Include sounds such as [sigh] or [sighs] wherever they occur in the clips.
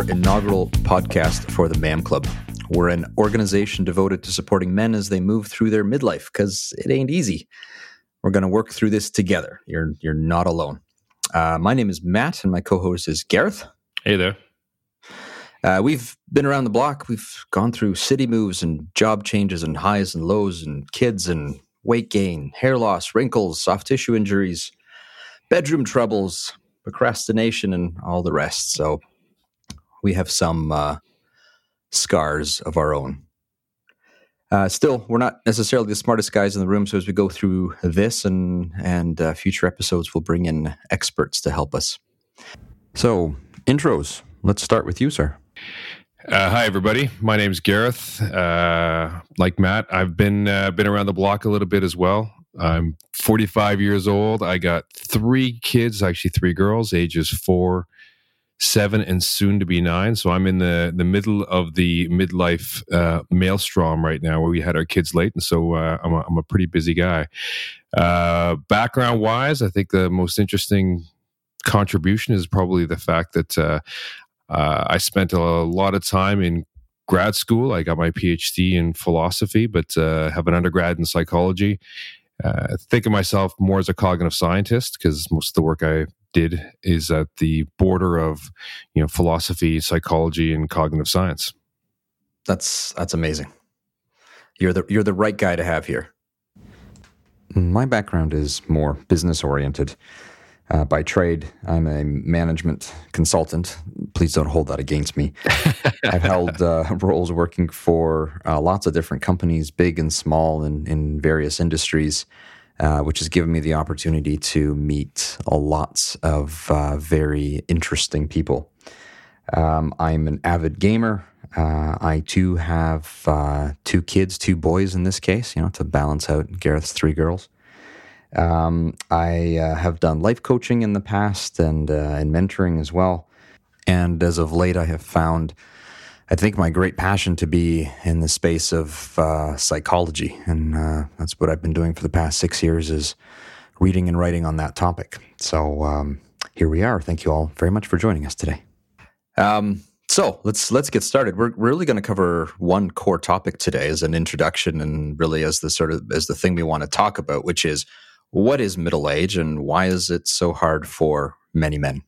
welcome to our inaugural podcast for the MAM Club. We're an organization devoted to supporting men as they move through their midlife because it ain't easy. We're going to work through this together. You're you're not alone. Uh, my name is Matt, and my co-host is Gareth. Hey there. Uh, we've been around the block. We've gone through city moves and job changes and highs and lows and kids and weight gain, hair loss, wrinkles, soft tissue injuries, bedroom troubles, procrastination, and all the rest. So we have some uh, scars of our own. Uh, still, we're not necessarily the smartest guys in the room. So as we go through this and and uh, future episodes, we'll bring in experts to help us. So intros. Let's start with you, sir. Uh, hi, everybody. My name's Gareth. Uh, like Matt, I've been uh, been around the block a little bit as well. I'm 45 years old. I got three kids, actually three girls, ages four, seven, and soon to be nine. So I'm in the the middle of the midlife uh, maelstrom right now, where we had our kids late, and so uh, I'm a, I'm a pretty busy guy. Uh, background wise, I think the most interesting contribution is probably the fact that uh, uh, I spent a lot of time in grad school. I got my PhD in philosophy, but uh, have an undergrad in psychology. Uh, think of myself more as a cognitive scientist because most of the work I did is at the border of, you know, philosophy, psychology, and cognitive science. That's that's amazing. You're the you're the right guy to have here. My background is more business oriented. Uh, by trade, I'm a management consultant. Please don't hold that against me. [laughs] I've held uh, roles working for uh, lots of different companies, big and small, in, in various industries, uh, which has given me the opportunity to meet a lots of uh, very interesting people. Um, I'm an avid gamer. Uh, I too have two kids, two boys in this case, you know, to balance out Gareth's three girls. Um, I uh, have done life coaching in the past and uh, and mentoring as well. And as of late, I have found, I think, my great passion to be in the space of uh, psychology, and uh, that's what I've been doing for the past six years is reading and writing on that topic. So um, here we are. Thank you all very much for joining us today. Um, so let's let's get started. We're really going to cover one core topic today as an introduction, and really as the sort of as the thing we want to talk about, which is what is middle age and why is it so hard for many men?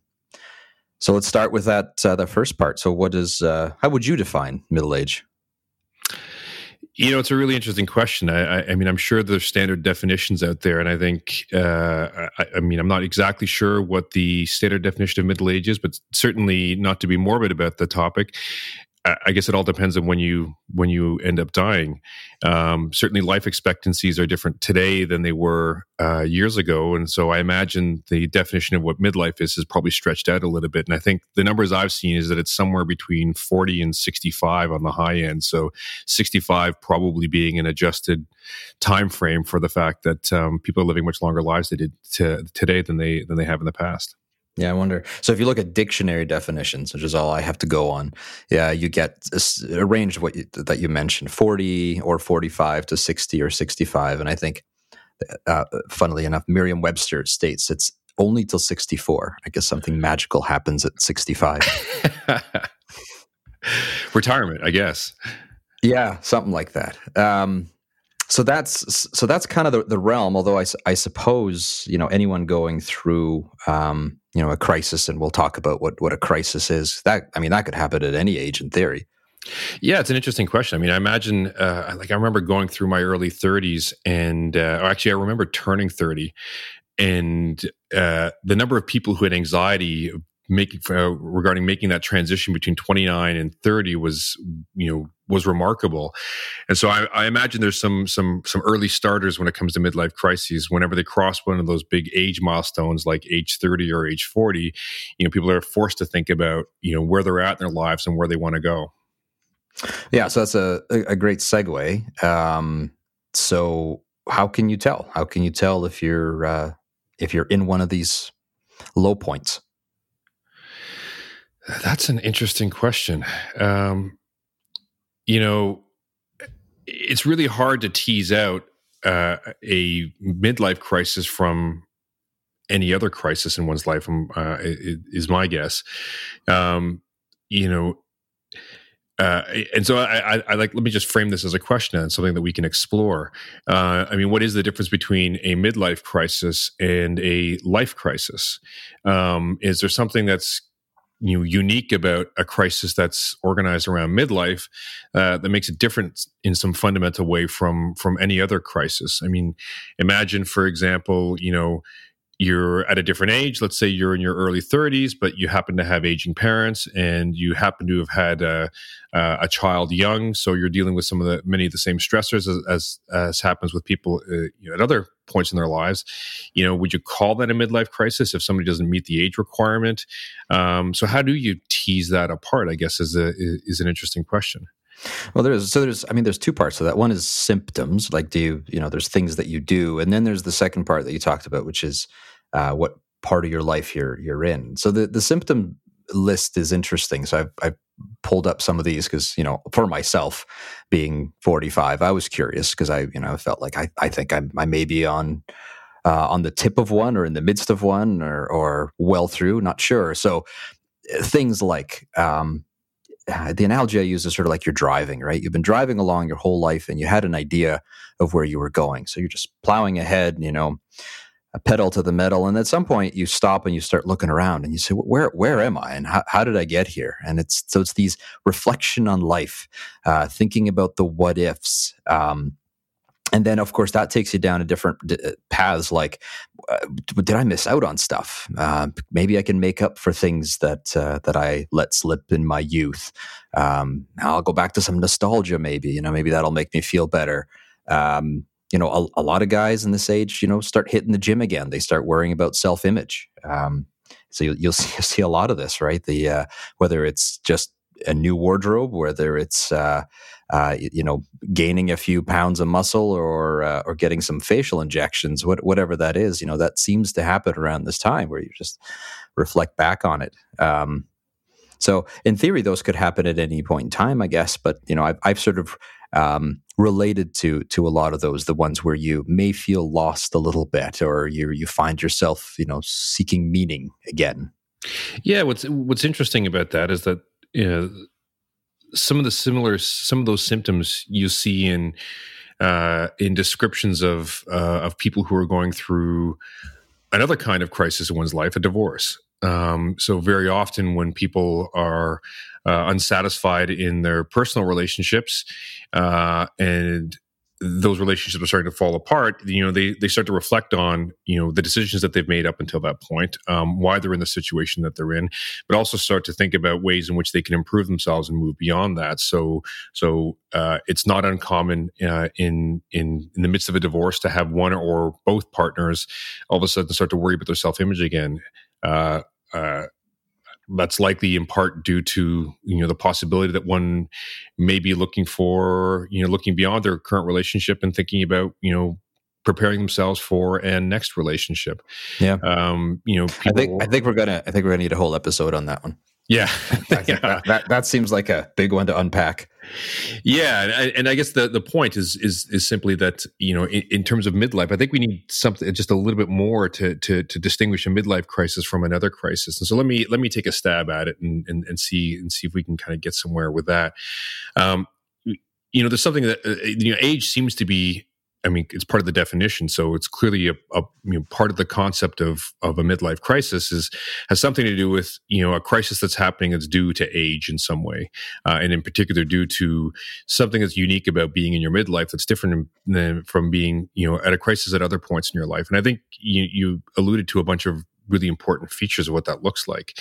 So let's start with that uh, the first part. So what is uh, how would you define middle age? You know, it's a really interesting question. I, I, I mean, I'm sure there's standard definitions out there, and I think, uh, I, I, mean, I'm not exactly sure what the standard definition of middle age is, but certainly not to be morbid about the topic. I guess it all depends on when you when you end up dying. Um, certainly, life expectancies are different today than they were uh, years ago, and so I imagine the definition of what midlife is is probably stretched out a little bit. And I think the numbers I've seen is that it's somewhere between forty and sixty-five on the high end. So, sixty-five probably being an adjusted time frame for the fact that um, people are living much longer lives they did to, today than they than they have in the past. Yeah, I wonder. So if you look at dictionary definitions, which is all I have to go on, yeah, you get a, range of what you, that you mentioned, 40 or 45 to 60 or 65. And I think, uh, funnily enough, Merriam-Webster states it's only till 64. I guess something magical happens at 65. [laughs] Retirement, I guess. Yeah, something like that. Um, so that's so that's kind of the, the realm. Although I, I suppose you know anyone going through um, you know a crisis, and we'll talk about what what a crisis is. That I mean that could happen at any age in theory. Yeah, it's an interesting question. I mean, I imagine, uh, like, I remember going through my early 30s, and uh, actually, I remember turning 30, and uh, the number of people who had anxiety making uh, regarding making that transition between 29 and 30 was you know was remarkable. And so I, I, imagine there's some some some early starters when it comes to midlife crises. Whenever they cross one of those big age milestones like age 30 or age 40 you know people are forced to think about you know where they're at in their lives and where they want to go. Yeah so that's a, a great segue. Um, so how can you tell? How can you tell if you're uh, if you're in one of these low points that's an interesting question. Um, you know, it's really hard to tease out uh, a midlife crisis from any other crisis in one's life. Um, uh, is my guess. Um, you know, uh, and so I, I, I, like let me just frame this as a question and something that we can explore. Uh, I mean, what is the difference between a midlife crisis and a life crisis? Um, is there something that's you know, unique about a crisis that's organized around midlife uh, that makes it different in some fundamental way from from any other crisis? I mean, imagine, for example, you know you're at a different age. Let's say you're in your early 30s, but you happen to have aging parents, and you happen to have had a, a child young, so you're dealing with some of the many of the same stressors as as, as happens with people uh, you know, at other points in their lives. You know, would you call that a midlife crisis if somebody doesn't meet the age requirement? Um, so, how do you tease that apart? I guess is a is an interesting question. Well, there's so there's I mean there's two parts to that. One is symptoms, like do you you know there's things that you do, and then there's the second part that you talked about, which is uh, what part of your life you're you're in. So the the symptom list is interesting. So I've, I've pulled up some of these because you know for myself being 45 i was curious because i you know felt like i, I think I, I may be on uh, on the tip of one or in the midst of one or or well through not sure so uh, things like um, the analogy I use is sort of like you're driving, right? You've been driving along your whole life and you had an idea of where you were going. So you're just plowing ahead, you know, a pedal to the metal. And at some point you stop and you start looking around and you say, where, where am I? And how, how did I get here? And it's, so it's these reflection on life, uh, thinking about the what ifs, um, and then of course that takes you down a different d- uh, paths like uh, did i miss out on stuff uh, maybe i can make up for things that uh, that i let slip in my youth um, i'll go back to some nostalgia maybe you know maybe that'll make me feel better um, you know, a, a, lot of guys in this age, you know, start hitting the gym again. They start worrying about self image. Um, so you'll, you'll, [laughs] see, see, a lot of this, right? The uh, whether it's just a new wardrobe, whether it's uh, uh, you know gaining a few pounds of muscle or uh, or getting some facial injections, what, whatever that is, you know, that seems to happen around this time where you just reflect back on it. Um, so in theory, those could happen at any point in time, I guess. But you know, I've, I've sort of um, related to to a lot of those, the ones where you may feel lost a little bit, or you you find yourself, you know, seeking meaning again. Yeah, what's what's interesting about that is that you know, some of the similar some of those symptoms you see in uh, in descriptions of uh, of people who are going through another kind of crisis in one's life, a divorce. Um, so very often when people are uh, unsatisfied in their personal relationships uh, and those relationships are starting to fall apart you know they they start to reflect on you know the decisions that they've made up until that point um, why they're in the situation that they're in but also start to think about ways in which they can improve themselves and move beyond that. So so uh, it's not uncommon uh, in in in the midst of a divorce to have one or both partners all of a sudden start to worry about their self-image again. Uh, uh that's likely in part due to you know the possibility that one may be looking for you know looking beyond their current relationship and thinking about you know preparing themselves for a next relationship. Yeah. Um, you know, people, I think I think we're gonna I think we're gonna need a whole episode on that one. Yeah, [laughs] [laughs] yeah. That, that, that seems like a big one to unpack. Yeah, and I, and I, guess the the point is is is simply that you know in, in, terms of midlife, I think we need something just a little bit more to to to distinguish a midlife crisis from another crisis. And so let me let me take a stab at it and and, and see and see if we can kind of get somewhere with that. Um, you know, there's something that uh, you know age seems to be I mean, it's part of the definition. So it's clearly a, a you know, part of the concept of of a midlife crisis is has something to do with you know a crisis that's happening that's due to age in some way, uh, and in particular due to something that's unique about being in your midlife that's different than from being you know at a crisis at other points in your life. And I think you, you alluded to a bunch of really important features of what that looks like.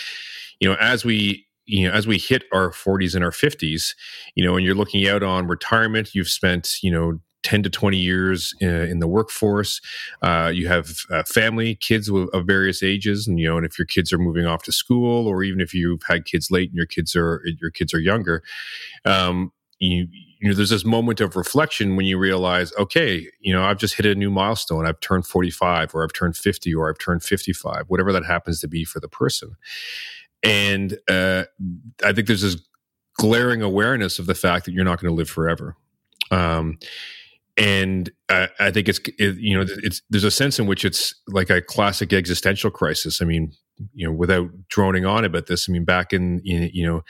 You know, as we you know as we hit our 40s and our 50s you know and you're looking out on retirement you've spent you know 10 to 20 years in, in the workforce. Uh, you have uh, family, kids of, of, various ages, and you know, and if your kids are moving off to school, or even if you've had kids late and your kids are your kids are younger, um, you you know, there's this moment of reflection when you realize, okay, you know, I've just hit a new milestone. I've turned 45, or I've turned 50, or I've turned 55, whatever that happens to be for the person. And uh, I think there's this glaring awareness of the fact that you're not going to live forever. Um, and I, I think it's it, you know it's there's a sense in which it's like a classic existential crisis. I mean, you know, without droning on about this, I mean, back in, in you know,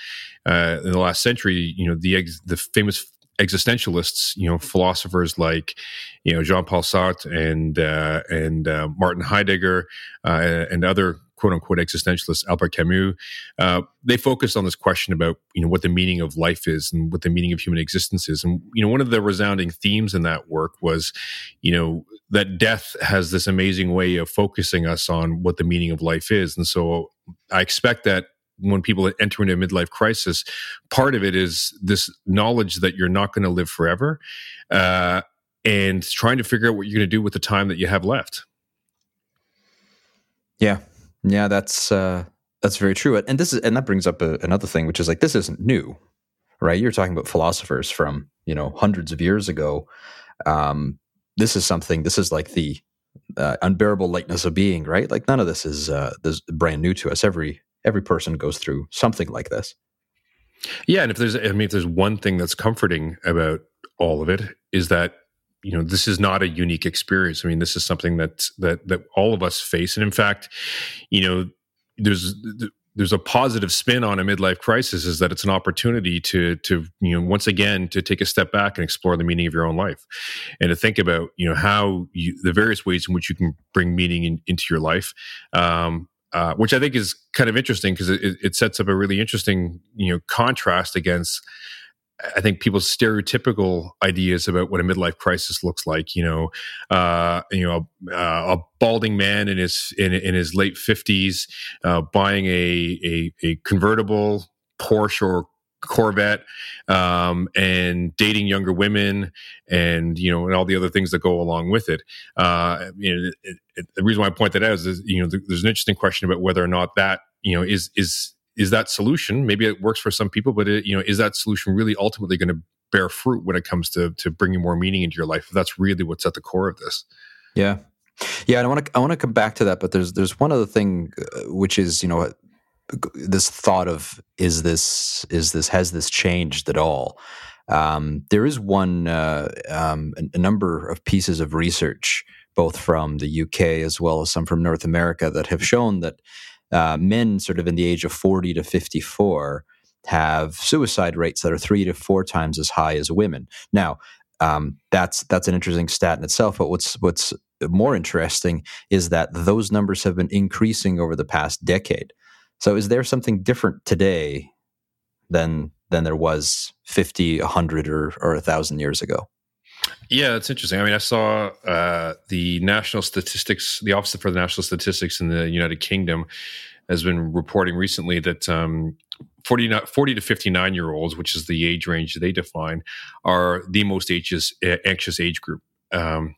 uh, in the last century, you know, the ex- the famous existentialists, you know, philosophers like, you know, Jean Paul Sartre and uh, and uh, Martin Heidegger uh, and other quote unquote existentialists, Albert Camus, uh, they focused on this question about you know what the meaning of life is and what the meaning of human existence is. And you know, one of the resounding themes in that work was, you know, that death has this amazing way of focusing us on what the meaning of life is. And so I expect that when people enter into a midlife crisis, part of it is this knowledge that you're not going to live forever, uh, and trying to figure out what you're going to do with the time that you have left. Yeah, yeah, that's uh, that's very true. And this is and that brings up a, another thing, which is like this isn't new, right? You're talking about philosophers from you know hundreds of years ago. Um, this is something. This is like the uh, unbearable lightness of being, right? Like none of this is uh, this brand new to us. Every every person goes through something like this. Yeah, and if there's, I mean, if there's one thing that's comforting about all of it is that you know this is not a unique experience. I mean, this is something that that that all of us face, and in fact, you know, there's there's a positive spin on a midlife crisis is that it's an opportunity to to you know once again to take a step back and explore the meaning of your own life and to think about you know how you, the various ways in which you can bring meaning in, into your life um, uh, which I think is kind of interesting because it, it, sets up a really interesting you know contrast against I think people's stereotypical ideas about what a midlife crisis looks like. You know, uh, you know, uh, a balding man in his in, in his late fifties uh, buying a, a, a convertible Porsche or Corvette um, and dating younger women and you know and all the other things that go along with it. Uh, you know, it, it, the reason why I point that out is, is you know there's an interesting question about whether or not that you know is is is that solution? Maybe it works for some people but it, you know is that solution really ultimately going to bear fruit when it comes to to bringing more meaning into your life if that's really what's at the core of this? Yeah. Yeah and i want to i want to come back to that but there's there's one other thing uh, which is you know this thought of is this is this has this changed at all um, there is one uh, um, a, number of pieces of research both from the uk as well as some from north america that have shown that uh, men sort of in the age of 40 to 54 have suicide rates that are three to four times as high as women. Now, um, that's that's an interesting stat in itself. But what's what's more interesting is that those numbers have been increasing over the past decade. So, is there something different today than than there was 50, 100, or or a thousand years ago? Yeah, it's interesting. I mean, I saw uh, the national statistics, the Office for the National Statistics in the United Kingdom has been reporting recently that um, 40, 40 to 59 year olds, which is the age range they define, are the most anxious, anxious age group. Um,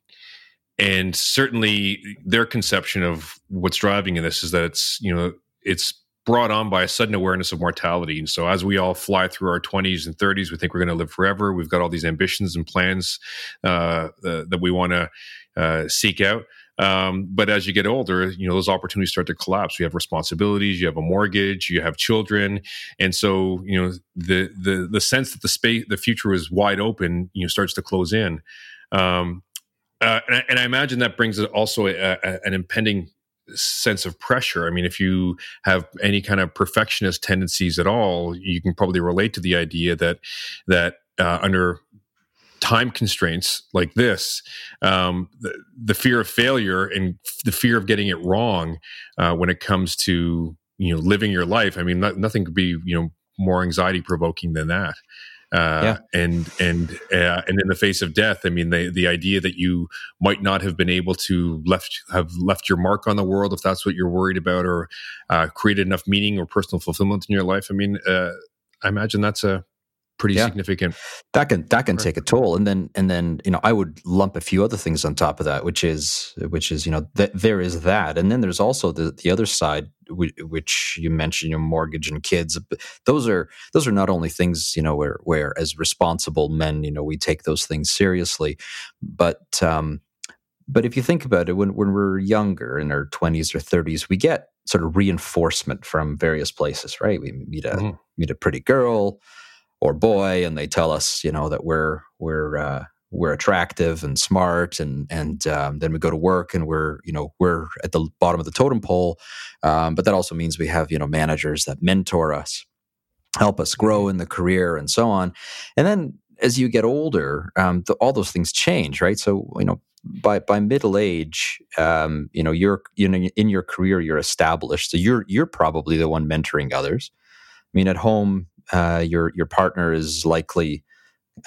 and certainly their conception of what's driving in this is that it's, you know, it's brought on by a sudden awareness of mortality. And so, as we all fly through our 20s and 30s, we think we're going to live forever. We've got all these ambitions and plans uh, uh, that we want to uh, seek out. Um, but as you get older, you know those opportunities start to collapse. You have responsibilities, you have a mortgage, you have children, and so you know the the the sense that the space, the future is wide open, you know, starts to close in. Um, uh, and, I, and, I, imagine that brings also a, a, an impending sense of pressure. I mean, if you have any kind of perfectionist tendencies at all, you can probably relate to the idea that that uh, under time constraints like this, um, the, the, fear of failure and the fear of getting it wrong uh, when it comes to you know living your life. I mean, not, nothing could be you know more anxiety provoking than that. Uh, yeah. and and uh, and in the face of death, I mean, the the idea that you might not have been able to left have left your mark on the world if that's what you're worried about, or uh, created enough meaning or personal fulfillment in your life. I mean, uh, I imagine that's a pretty yeah. significant. That can that can take a toll, and then and then you know I would lump a few other things on top of that, which is which is you know th- there is that, and then there's also the the other side, which you mentioned, your mortgage and kids. Those are those are not only things you know where where as responsible men, you know, we take those things seriously, but um, but if you think about it, when when we're younger in our twenties or thirties, we get sort of reinforcement from various places, right? We meet a mm-hmm. meet a pretty girl or boy and they tell us you know that we're we're uh, we're attractive and smart, and and um, then we go to work and we're you know we're at the bottom of the totem pole. Um, but that also means we have you know managers that mentor us, help us grow in the career, and so on. And then as you get older, um, the, all those things change, right? So you know by by middle age, um, you know, you're you know in your career you're established, so you're you're probably the one mentoring others. I mean, at home, uh, your your partner is likely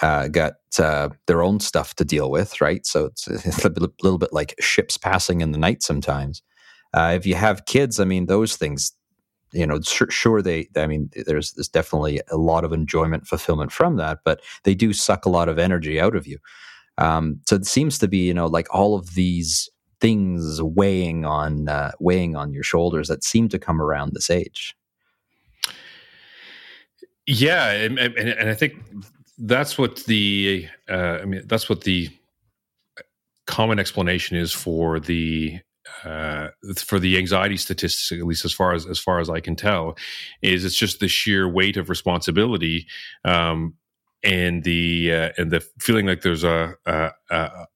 uh, got uh, their own stuff to deal with, right? So it's, [laughs] it's a little bit like ships passing in the night sometimes. Uh, if you have kids, I mean, those things, you know, sure, sure, they, I mean, there's there's definitely a lot of enjoyment, fulfillment from that, but they do suck a lot of energy out of you. Um, so it seems to be, you know, like all of these things weighing on uh, weighing on your shoulders that seem to come around this age. Yeah, and, and, and I think that's what the uh, I mean that's what the common explanation is for the uh, for the anxiety statistics, at least as far as as far as I can tell, is it's just the sheer weight of responsibility um, and the uh, and the feeling like there's a a,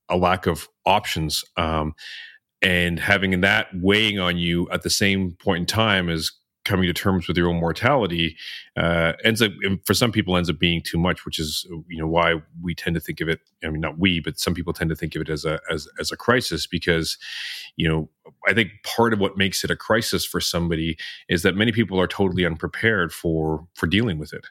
a lack of options, um, and having that weighing on you at the same point in time as coming to terms with your own mortality uh, ends up for some people ends up being too much which is you know why we tend to think of it i mean not we but some people tend to think of it as a as, as a crisis because you know i think part of what makes it a crisis for somebody is that many people are totally unprepared for for dealing with it.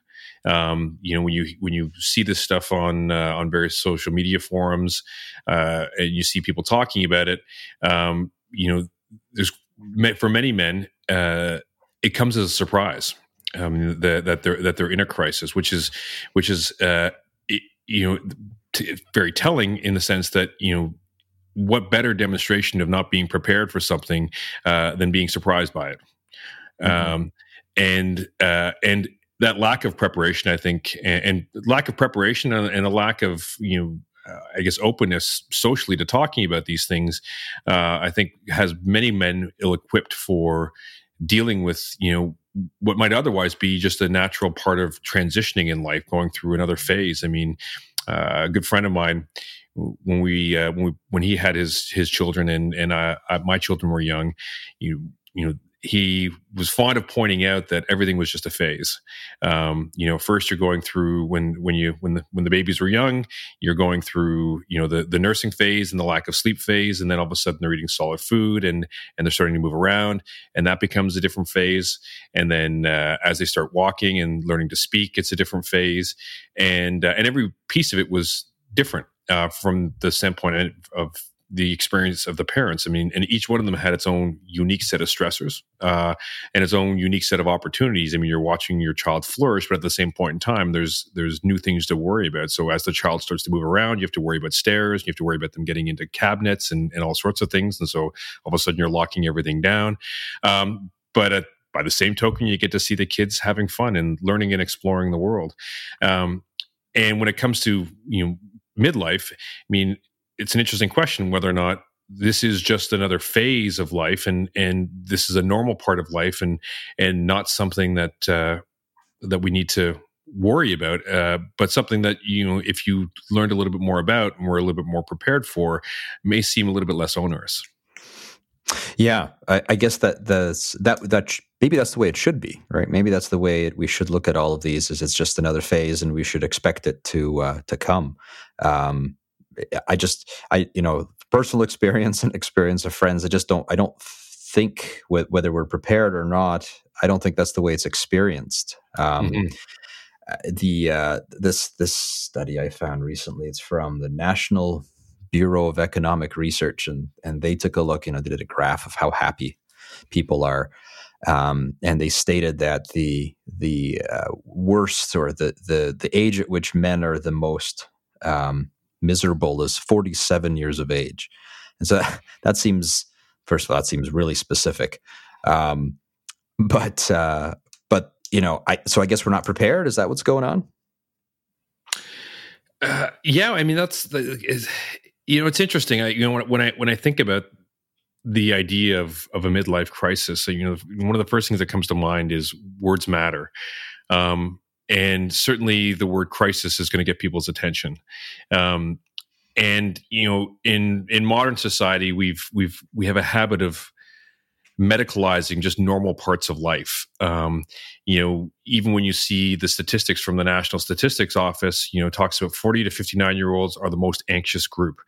Um, you know when you when you see this stuff on uh, on various social media forums uh, and you see people talking about it um, you know there's for many men uh, it comes as a surprise um, that, that they're that they're in a crisis, which is which is uh, it, you know t- very telling in the sense that you know what better demonstration of not being prepared for something uh, than being surprised by it, mm-hmm. um, and uh, and that lack of preparation, I think, and, and lack of preparation and, and, a lack of you know. Uh, I guess openness socially to talking about these things, uh, I think, has many men ill-equipped for dealing with you know what might otherwise be just a natural part of transitioning in life, going through another phase. I mean, uh, a good friend of mine, when we uh, when we, when he had his his children and and uh, my children were young, you you know he was fond of pointing out that everything was just a phase. Um, you know, first you're going through when when you when the when the babies were young, you're going through you know the the nursing phase and the lack of sleep phase, and then all of a sudden they're eating solid food and and they're starting to move around, and that becomes a different phase. And then uh, as they start walking and learning to speak, it's a different phase, and uh, and every piece of it was different uh, from the standpoint of the experience of the parents. I mean, and each one of them had its own unique set of stressors uh, and its own unique set of opportunities. I mean, you're watching your child flourish, but at the same point in time, there's there's new things to worry about. So as the child starts to move around, you have to worry about stairs, you have to worry about them getting into cabinets and, and all sorts of things. And so all of a sudden, you're locking everything down. Um, but at, by the same token, you get to see the kids having fun and learning and exploring the world. Um, and when it comes to you know midlife, I mean, it's an interesting question whether or not this is just another phase of life and and this is a normal part of life and and not something that uh, that we need to worry about uh, but something that you know if you learned a little bit more about and were a little bit more prepared for may seem a little bit less onerous. Yeah i, I guess that the that that sh- maybe that's the way it should be right? Maybe that's the way it, we should look at all of these is it's just another phase and we should expect it to uh, to come. Um, I just, I, you know, personal [laughs] experience and experience of friends, I just don't, I don't think whether we're prepared or not, I don't think that's the way it's experienced. Um, mm-hmm. Uh, the uh, this this study I found recently, it's from the National Bureau of Economic Research, and and they took a look. You know, they did a graph of how happy people are, um, and they stated that the the uh, worst or the the the age at which men are the most um, miserable is 47 years of age. And so [laughs] that seems, first of all, that seems really specific. Um, but, uh, but, you know, I, so I guess we're not prepared. Is that what's going on? Uh, yeah. I mean, that's the, is, you know, it's interesting. I, you know, when, when I, when I think about the idea of, of a midlife crisis, so, you know, one of the first things that comes to mind is words matter. Um, and certainly the word crisis is going to get people's attention. Um, and you know, in in modern society, we've we've we have a habit of medicalizing just normal parts of life. Um, you know, even when you see the statistics from the National Statistics Office, you know, talks about 40 to 59 year olds are the most anxious group.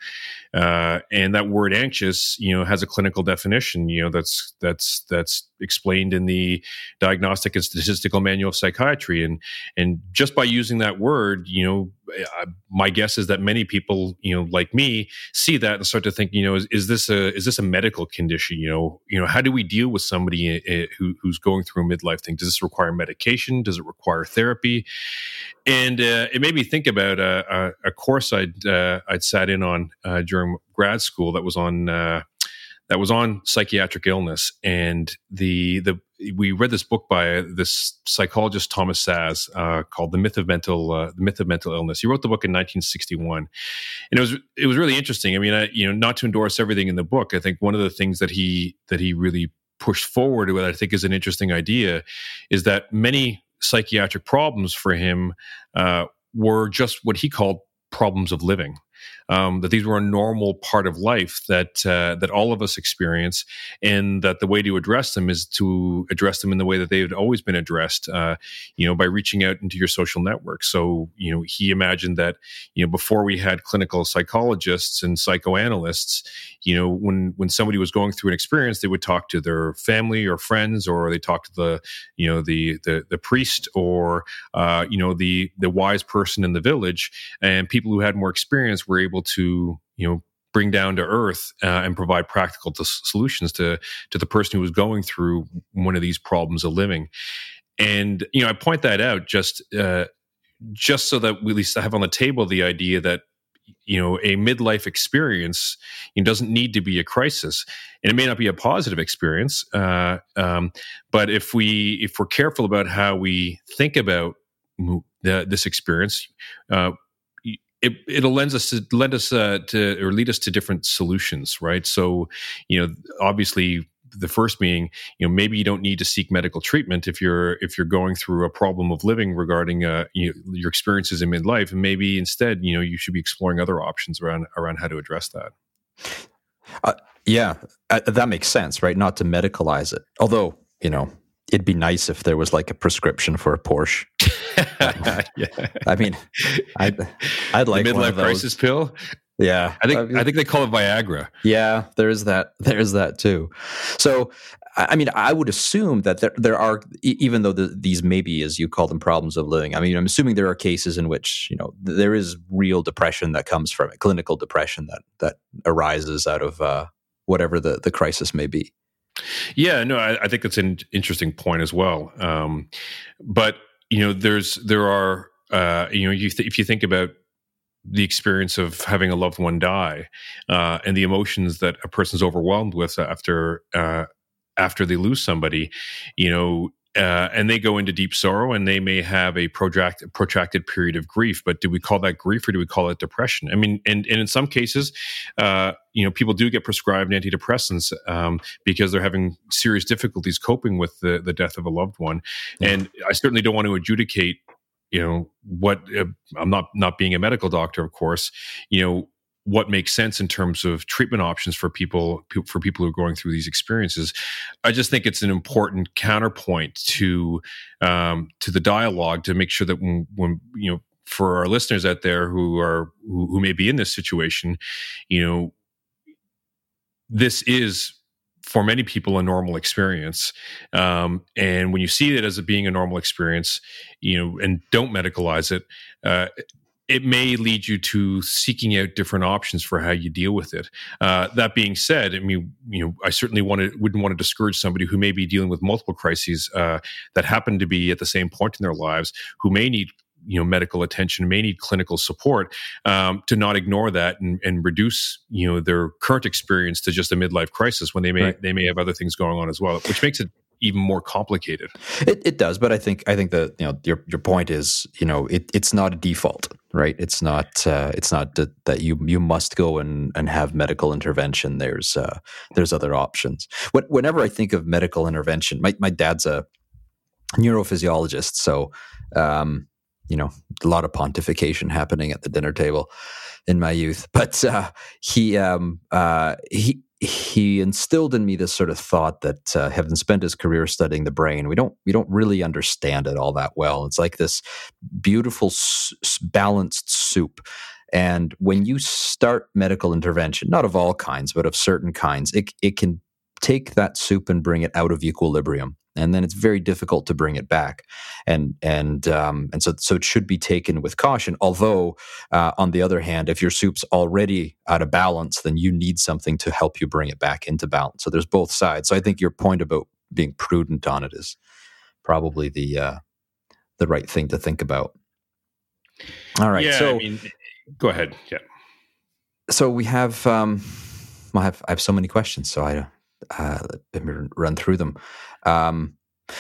Uh, and that word anxious, you know, has a clinical definition, you know, that's, that's, that's explained in the Diagnostic and Statistical Manual of Psychiatry. And, and just by using that word, you know, my guess is that many people, you know, like me, see that and start to think, you know, is, is this a is this a medical condition? You know, you know, how do we deal with somebody uh, who, who's going through a midlife thing? Does this require medication? Does it require therapy? And uh, it made me think about a, a, a course I'd uh, I'd sat in on uh, during grad school that was on uh, that was on psychiatric illness and the the we read this book by this psychologist Thomas Szasz uh, called "The Myth of Mental uh, The Myth of Mental Illness." He wrote the book in 1961, and it was it was really interesting. I mean, I, you know, not to endorse everything in the book, I think one of the things that he that he really pushed forward, what I think is an interesting idea, is that many psychiatric problems for him uh, were just what he called problems of living um, that these were a normal part of life that uh, that all of us experience, and that the way to address them is to address them in the way that they had always been addressed. Uh, you know, by reaching out into your social network. So, you know, he imagined that you know before we had clinical psychologists and psychoanalysts, you know, when when somebody was going through an experience, they would talk to their family or friends, or they talk to the you know the the, the priest or uh, you know the the wise person in the village, and people who had more experience were able to you know bring down to earth uh, and provide practical to solutions to to the person who was going through one of these problems of living. And you know i point that out just uh, just so that we at least have on the table the idea that you know a midlife experience it doesn't need to be a crisis. And it may not be a positive experience uh, um, but if we if we're careful about how we think about the, this experience uh, it, it'll lend us to lend us uh, to or lead us to different solutions, right? So, you know, obviously the first being you know maybe you don't need to seek medical treatment if you're if you're going through a problem of living regarding uh, you know, your experiences in midlife. And maybe instead you know you should be exploring other options around around how to address that. Uh, yeah uh, that makes sense right? Not to medicalize it. Although you know it'd be nice if there was like a prescription for a Porsche. [laughs] yeah. I mean, I'd, I'd like the midlife crisis pill. Yeah, I think I, mean, I think they call it Viagra. Yeah, there is that. There's that too. So, I mean, I would assume that there there are, even though the, these maybe, as you call them, problems of living. I mean, I'm assuming there are cases in which you know there is real depression that comes from it, clinical depression that that arises out of uh, whatever the the crisis may be. Yeah, no, I, I think that's an interesting point as well. Um, but you know, there's there are uh, you know, you th- if you think about the experience of having a loved one die uh, and the emotions that a person's overwhelmed with after uh, after they lose somebody, you know, uh, and they go into deep sorrow and they may have a protracted, protracted period of grief. But do we call that grief or do we call it depression? I mean, and, and in some cases, uh, you know, people do get prescribed antidepressants um, because they're having serious difficulties coping with the, the death of a loved one. Yeah. And I certainly don't want to adjudicate you know what uh, i'm not not being a medical doctor of course you know what makes sense in terms of treatment options for people for people who are going through these experiences. I just think it's an important counterpoint to um, to the dialogue to make sure that when, when you know for our listeners out there who are who, who may be in this situation, you know, this is for many people a normal experience um, and when you see it as a being a normal experience you know and don't medicalize it uh, it may lead you to seeking out different options for how you deal with it. Uh, that being said, I mean, you know, I certainly want to, wouldn't want to discourage somebody who may be dealing with multiple crises uh, that happen to be at the same point in their lives, who may need you know medical attention may need clinical support um, to not ignore that and, and, reduce you know their current experience to just a midlife crisis when they may right. they may have other things going on as well which makes it even more complicated. It, it does, but I think I think that you know your your point is you know it, it's not a default, right? It's not uh, it's not that, that you you must go and, and have medical intervention. There's uh, there's other options. When, whenever I think of medical intervention, my my dad's a neurophysiologist, so um, you know a lot of pontification happening at the dinner table. in my youth. But uh, he um, uh, he he instilled in me this sort of thought that uh, having spent his career studying the brain, we don't we don't really understand it all that well. It's like this beautiful s- balanced soup. And when you start medical intervention, not of all kinds, but of certain kinds, it, it can take that soup and bring it out of equilibrium and then it's very difficult to bring it back. And and um, and so so it should be taken with caution. Although uh, on the other hand if your soup's already out of balance then you need something to help you bring it back into balance. So there's both sides. So i think your point about being prudent on it is probably the uh, the right thing to think about. All right yeah, so I mean, go ahead. Yeah. So we have um I have I have so many questions so I uh, let me run through them. Um,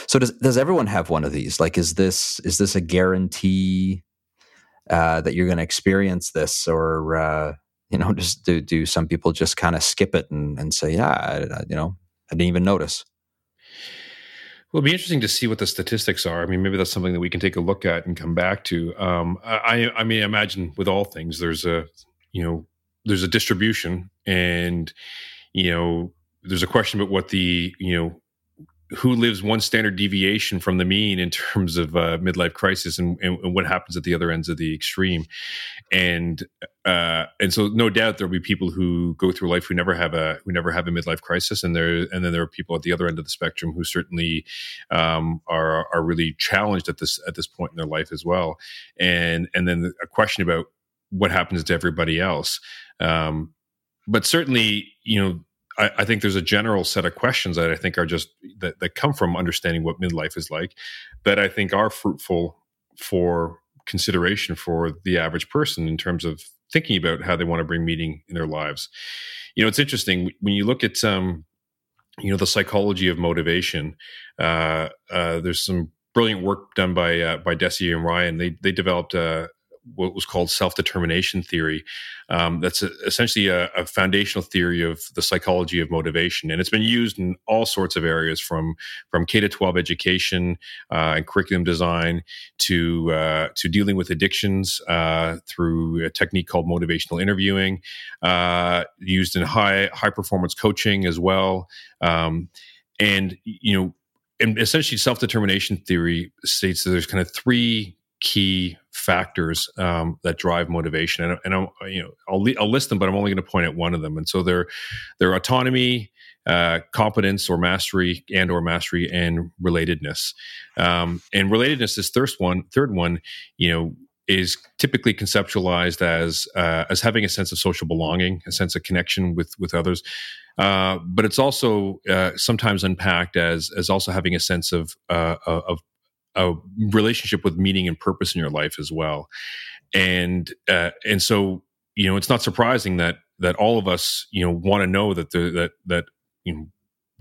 so does does everyone have one of these? Like, is this is this a guarantee uh, that you're going to experience this, or uh, you know, [laughs] just do do some people just kind of skip it and, and say, yeah, I, you know, I didn't even notice. Well, it'll be interesting to see what the statistics are. I mean, maybe that's something that we can take a look at and come back to. Um, I, I mean, imagine with all things, there's a, you know, there's a distribution, and you know, there's a question about what the you know who lives one standard deviation from the mean in terms of uh, midlife crisis and, and, and, what happens at the other ends of the extreme. And uh, and so no doubt there'll be people who go through life who never have a who never have a midlife crisis. And there and then there are people at the other end of the spectrum who certainly um, are are really challenged at this at this point in their life as well. And and then a question about what happens to everybody else. Um, but certainly you know I, I, think there's a general set of questions that I think are just that, that come from understanding what midlife is like that I think are fruitful for consideration for the average person in terms of thinking about how they want to bring meaning in their lives. You know, it's interesting when you look at um, you know the psychology of motivation. Uh, uh, there's some brilliant work done by uh, by Deci and Ryan. They they developed a, what was called self determination theory. Um, that's a, essentially a, a, foundational theory of the psychology of motivation, and it's been used in all sorts of areas from from K to twelve education uh, and curriculum design to uh, to dealing with addictions uh, through a technique called motivational interviewing, uh, used in high high performance coaching as well, um, and you know. And essentially, self determination theory states that there's kind of three key factors um, that drive motivation, and, and i you know I'll, I'll list them, but I'm only going to point at one of them. And so they're they're autonomy, uh, competence or mastery, and or mastery and relatedness. Um, and relatedness is third one, third one, you know, is typically conceptualized as uh, as having a sense of social belonging, a sense of connection with with others. Uh, but it's also uh, sometimes unpacked as as also having a sense of uh, of a relationship with meaning and purpose in your life as well. And uh, and so you know it's not surprising that that all of us you know want to know that the that that you know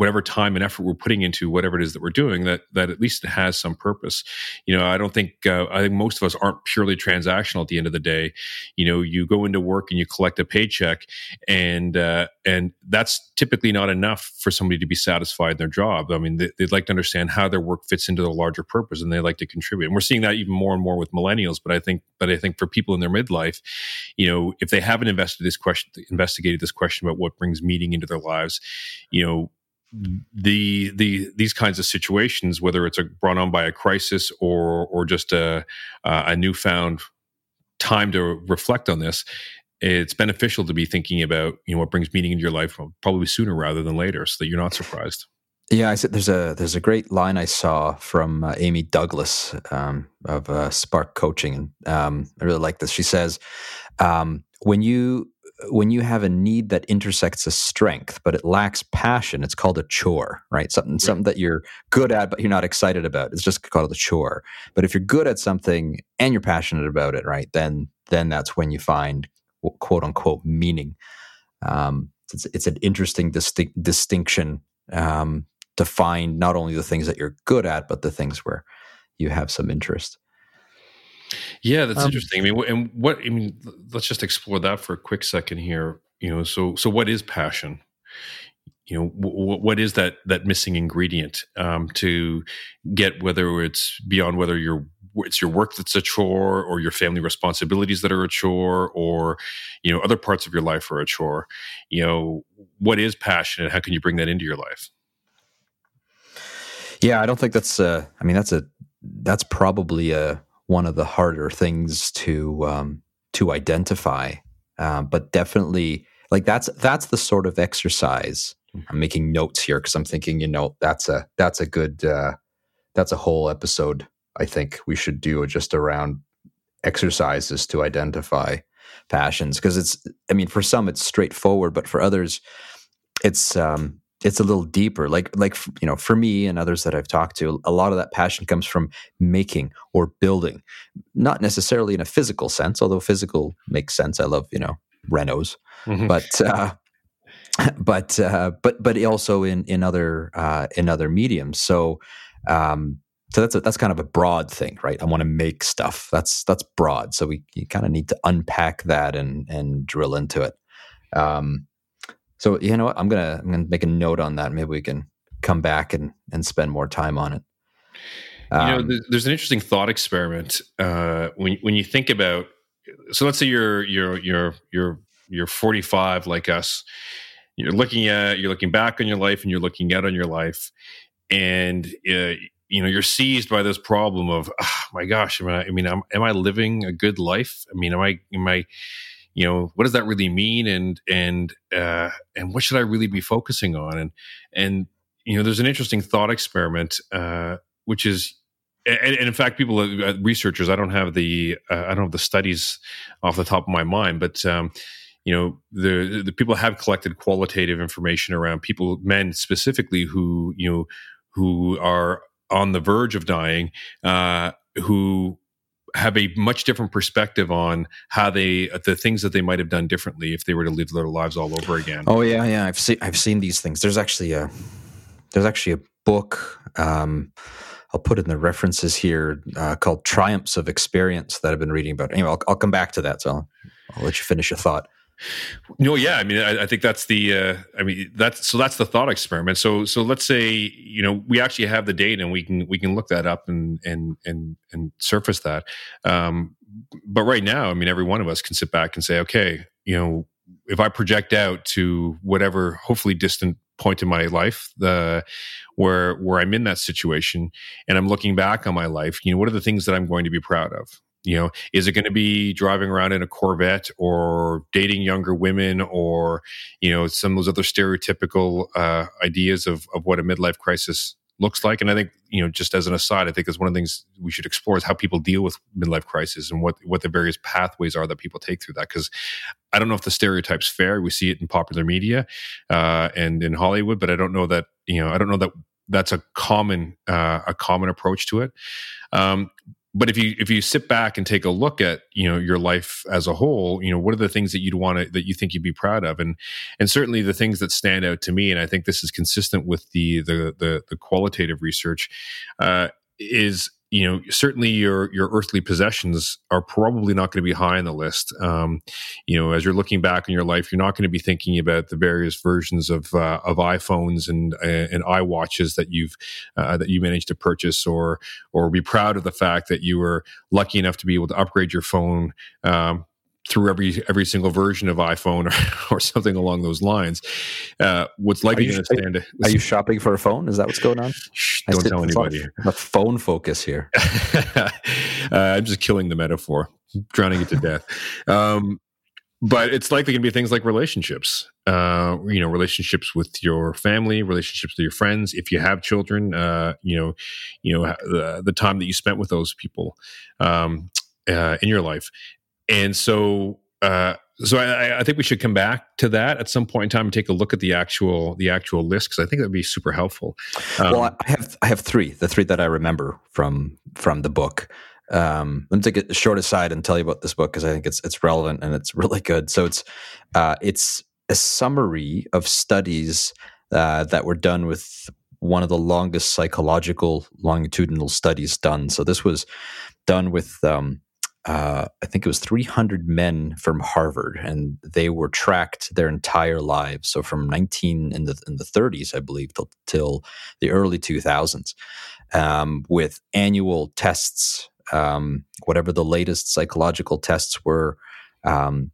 whatever time and effort we're putting into whatever it is that we're doing that that at least it has some purpose. You know i don't think uh, i think most of us aren't purely transactional at the end of the day. You know you go into work and you collect a paycheck and uh, and that's typically not enough for somebody to be satisfied in their job. I mean they, would like to understand how their work fits into the larger purpose and they like to contribute. And we're seeing that even more and more with millennials but i think but i think for people in their midlife you know if they haven't invested this question investigated this question about what brings meaning into their lives you know the the these kinds of situations, whether it's a, brought on by a crisis or or just a a newfound time to reflect on this, it's beneficial to be thinking about you know what brings meaning into your life probably sooner rather than later, so that you're not surprised. Yeah, I said there's a there's a great line I saw from uh, Amy Douglas um, of uh, Spark Coaching, and um, I really like this. She says, um, "When you when you have a need that intersects a strength but it lacks passion it's called a chore right? Something right. something that you're good at but you're not excited about. It's just called a chore. But if you're good at something and you're passionate about it right then then that's when you find quote unquote meaning. Um, it's, it's an interesting distinct, distinction um, to find not only the things that you're good at but the things where you have some interest yeah, that's um, interesting. I mean, and what I mean, let's just explore that for a quick second here. You know, so so what is passion? You know, w- what is that that missing ingredient um, to get whether it's beyond whether you're it's your work that's a chore or your family responsibilities that are a chore or you know other parts of your life are a chore you know what is passion and how can you bring that into your life yeah i don't think that's uh i mean that's a that's probably a one of the harder things to um to identify um, but definitely like that's that's the sort of exercise i'm making notes here because i'm thinking you know that's a that's a good uh that's a whole episode I think we should do just around exercises to identify passions because it's I mean for some it's straightforward but for others it's um it's a little deeper like like you know for me and others that I've talked to a lot of that passion comes from making or building not necessarily in a physical sense although physical makes sense I love you know Renos mm-hmm. but uh [laughs] but uh but but also in in other uh in other mediums so um so that's a, that's kind of a broad thing, right? I want to make stuff. That's that's broad. So we kind of need to unpack that and and drill into it. Um, so you know what? I'm gonna I'm gonna make a note on that. Maybe we can come back and and spend more time on it. Um, you know, um, there's, there's, an interesting thought experiment uh, when when you think about. So let's say you're you're you're you're you're 45 like us. You're looking at you're looking back on your life and you're looking out on your life, and uh, you know you're seized by this problem of oh, my gosh am I, I mean am, am I living a good life I mean am I am I you know what does that really mean? And and uh, and what should I really be focusing on? And and you know there's an interesting thought experiment uh, which is and, and, in fact people uh, researchers I don't have the uh, I don't have the studies off the top of my mind but um, you know the the people have collected qualitative information around people men specifically who you know who are on the verge of dying uh, who have a much different perspective on how they the things that they might have done differently if they were to live their lives all over again. Oh yeah, yeah. I've seen I've seen these things. There's actually a there's actually a book. Um, I'll put in the references here uh, called "Triumphs of Experience" that I've been reading about. Anyway, I'll, I'll come back to that. So I'll, I'll let you finish your thought. No, yeah, I mean, I, I think that's the, uh, I mean, that's so that's the thought experiment. So, so let's say you know we actually have the data and we can we can look that up and and and and surface that. Um, but right now, I mean, every one of us can sit back and say, okay, you know, if I project out to whatever hopefully distant point in my life, the where where I'm in that situation and I'm looking back on my life, you know, what are the things that I'm going to be proud of? You know is it going to be driving around in a corvette or dating younger women or you know some of those other stereotypical uh, ideas of, of what a midlife crisis looks like? And i think you know just as an aside i think that's one of the things we should explore is how people deal with midlife crisis and what what the various pathways are that people take through that. Because i don't know if the stereotype's fair we see it in popular media uh, and in hollywood but i don't know that you know i don't know that that's a common uh, a common approach to it. Um, but if you if you sit back and take a look at you know your life as a whole you know what are the things that you'd want to that you think you'd be proud of? And and certainly the things that stand out to me and i think this is consistent with the the the, the qualitative research uh, is you know certainly your your earthly possessions are probably not going to be high on the list. Um, you know as you're looking back in your life you're not going to be thinking about the various versions of uh, of iPhones and uh, and iWatches that you've uh, that you managed to purchase or or be proud of the fact that you were lucky enough to be able to upgrade your phone. Um, through every every single version of iPhone or, [laughs] or something along those lines. Uh, what's likely going to stand? Are, are you [laughs] shopping for a phone? Is that what's going on? Shh, don't tell anybody. A phone focus here. [laughs] uh, I'm just killing the metaphor, drowning it to death. Um, but it's likely going to be things like relationships. Uh, you know, relationships with your family, relationships with your friends. If you have children, uh, you know, you know the, the time that you spent with those people um, uh, in your life and so, uh, so I, I, think we should come back to that at some point in time and take a look at the actual the actual list because I think that'd be super helpful. Um, well, I have I have three, the three that I remember from from the book. Um, let me take a short aside and tell you about this book because I think it's it's relevant and it's really good. So it's uh, it's a summary of studies uh, that were done with one of the longest psychological longitudinal studies done. So this was done with um, uh, I think it was 300 men from Harvard, and they were tracked their entire lives. So from 19 in the in the 30s, I believe, till, till the early 2000s, um, with annual tests um, whatever the latest psychological tests were. Um,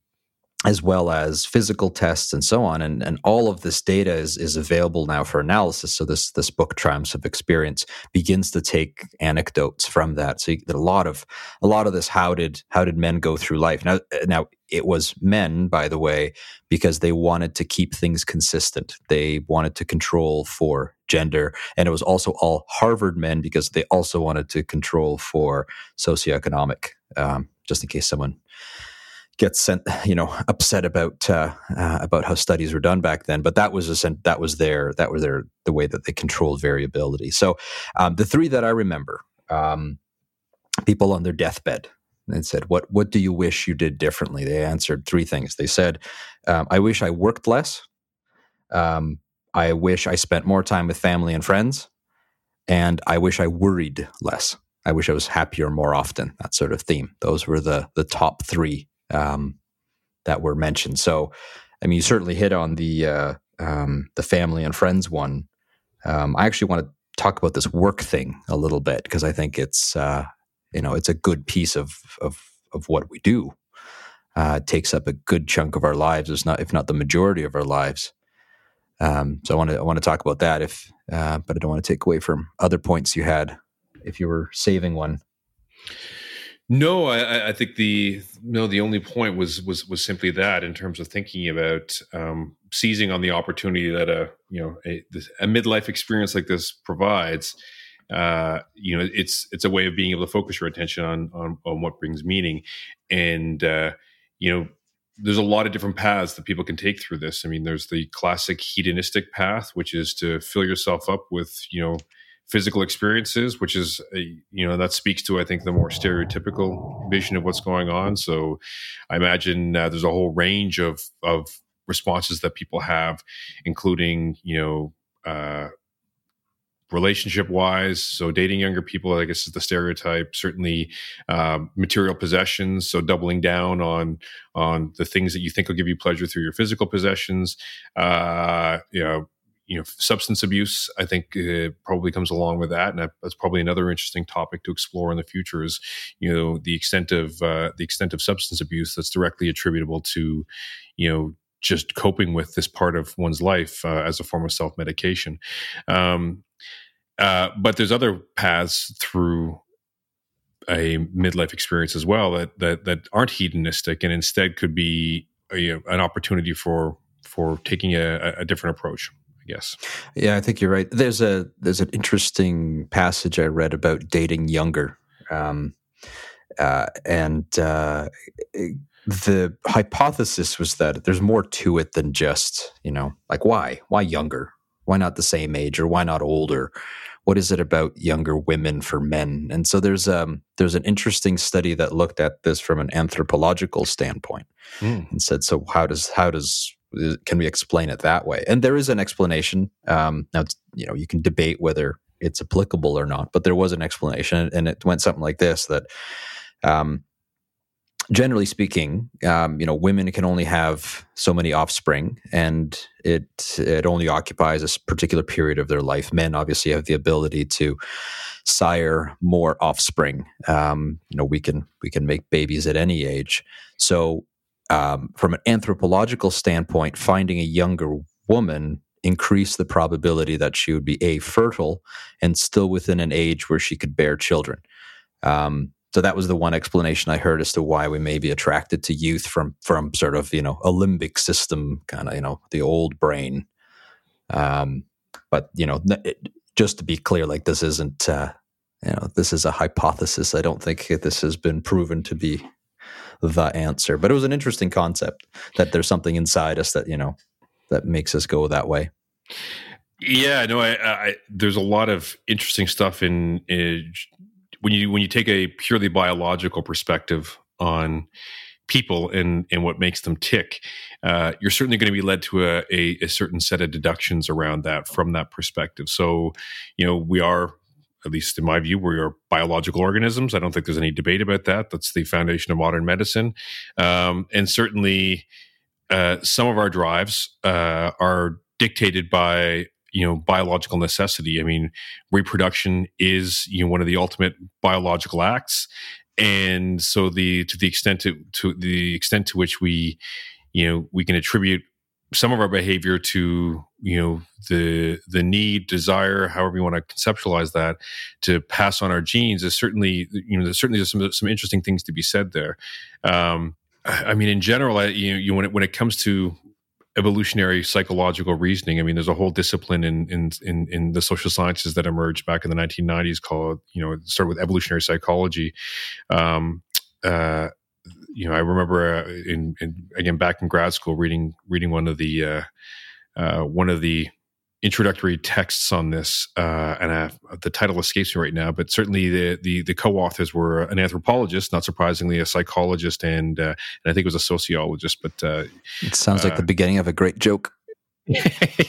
as well as physical tests and so on. And, and all of this data is, is available now for analysis. So this this book, Triumphs of Experience, begins to take anecdotes from that. So you, a lot of a lot of this how did how did men go through life? Now now it was men, by the way, because they wanted to keep things consistent. They wanted to control for gender. And it was also all Harvard men because they also wanted to control for socioeconomic, um, just in case someone gets sent, you know, upset about uh, uh, about how studies were done back then. But that was a, that was their that was their the way that they controlled variability. So um, the three that I remember, um, people on their deathbed. And said, "What what do you wish you did differently?" They answered three things. They said, um, "I wish I worked less. Um, I wish I spent more time with family and friends, and I wish I worried less. I wish I was happier more often." That sort of theme. Those were the the top three um, that were mentioned. So, I mean, you certainly hit on the uh, um, the family and friends one. Um, I actually want to talk about this work thing a little bit because I think it's uh, you know it's a good piece of of of what we do. Uh, it takes up a good chunk of our lives, if not if not the majority of our lives. Um, so I want to I want to talk about that if, uh, but I don't want to take away from other points you had. If you were saving one. No, I, I, think the no the only point was was was simply that in terms of thinking about um, seizing on the opportunity that a you know a, a midlife experience like this provides. Uh, you know, it's it's a way of being able to focus your attention on on, on what brings meaning, and uh, you know, there's a lot of different paths that people can take through this. I mean, there's the classic hedonistic path, which is to fill yourself up with you know physical experiences, which is a, you know that speaks to I think the more stereotypical vision of what's going on. So I imagine uh, there's a whole range of of responses that people have, including you know. Uh, relationship wise so dating younger people i guess is the stereotype certainly um, material possessions so doubling down on on the things that you think will give you pleasure through your physical possessions uh, you know you know, substance abuse, I think uh, probably comes along with that, and that's probably another interesting topic to explore in the future. Is you know the extent of uh, the extent of substance abuse that's directly attributable to, you know, just coping with this part of one's life uh, as a form of self medication. Um, uh, but there's other paths through a midlife experience as well that that that aren't hedonistic and instead could be a, you know, an opportunity for for taking a, a different approach. Yes. Yeah, I think you're right. There's a there's an interesting passage I read about dating younger, um, uh, and uh, the hypothesis was that there's more to it than just you know like why why younger why not the same age or why not older what is it about younger women for men and so there's um there's an interesting study that looked at this from an anthropological standpoint mm. and said so how does how does can we explain it that way? And there is an explanation. Um, now, you know, you can debate whether it's applicable or not, but there was an explanation, and it went something like this: that um, generally speaking, um, you know, women can only have so many offspring, and it it only occupies a particular period of their life. Men obviously have the ability to sire more offspring. Um, you know, we can we can make babies at any age. So um, from an anthropological standpoint, finding a younger woman increased the probability that she would be a fertile and still within an age where she could bear children. Um, so that was the one explanation I heard as to why we may be attracted to youth from from sort of you know a limbic system kind of you know the old brain. Um, but you know, it, just to be clear, like this isn't uh, you know this is a hypothesis. I don't think this has been proven to be the answer. But it was an interesting concept that there's something inside us that you know that makes us go that way. Yeah, no, I, I there's a lot of interesting stuff in, in when you when you take a purely biological perspective on people and and what makes them tick, uh, you're certainly going to be led to a, a, a, certain set of deductions around that from that perspective. So, you know, we are at least in my view, we are biological organisms. I don't think there's any debate about that. That's the foundation of modern medicine. Um, and certainly, uh, some of our drives uh, are dictated by you know biological necessity. I mean, reproduction is you know one of the ultimate biological acts, and so the to the extent to, to the extent to which we you know we can attribute some of our behavior to you know the the need desire however you want to conceptualize that to pass on our genes is certainly you know there's certainly some some interesting things to be said there. Um, i mean in general I, you you, when it when it comes to evolutionary psychological reasoning i mean there's a whole discipline in in in, in the social sciences that emerged back in the 1990s called you know started with evolutionary psychology. Um, uh, you know, I remember uh, in, in, again back in grad school reading reading one of the uh, uh, one of the introductory texts on this, uh, and I, the title escapes me right now. But certainly the the, the co-authors were an anthropologist, not surprisingly, a psychologist, and uh, and I think it was a sociologist. But uh, it sounds like the beginning of a great joke. [laughs]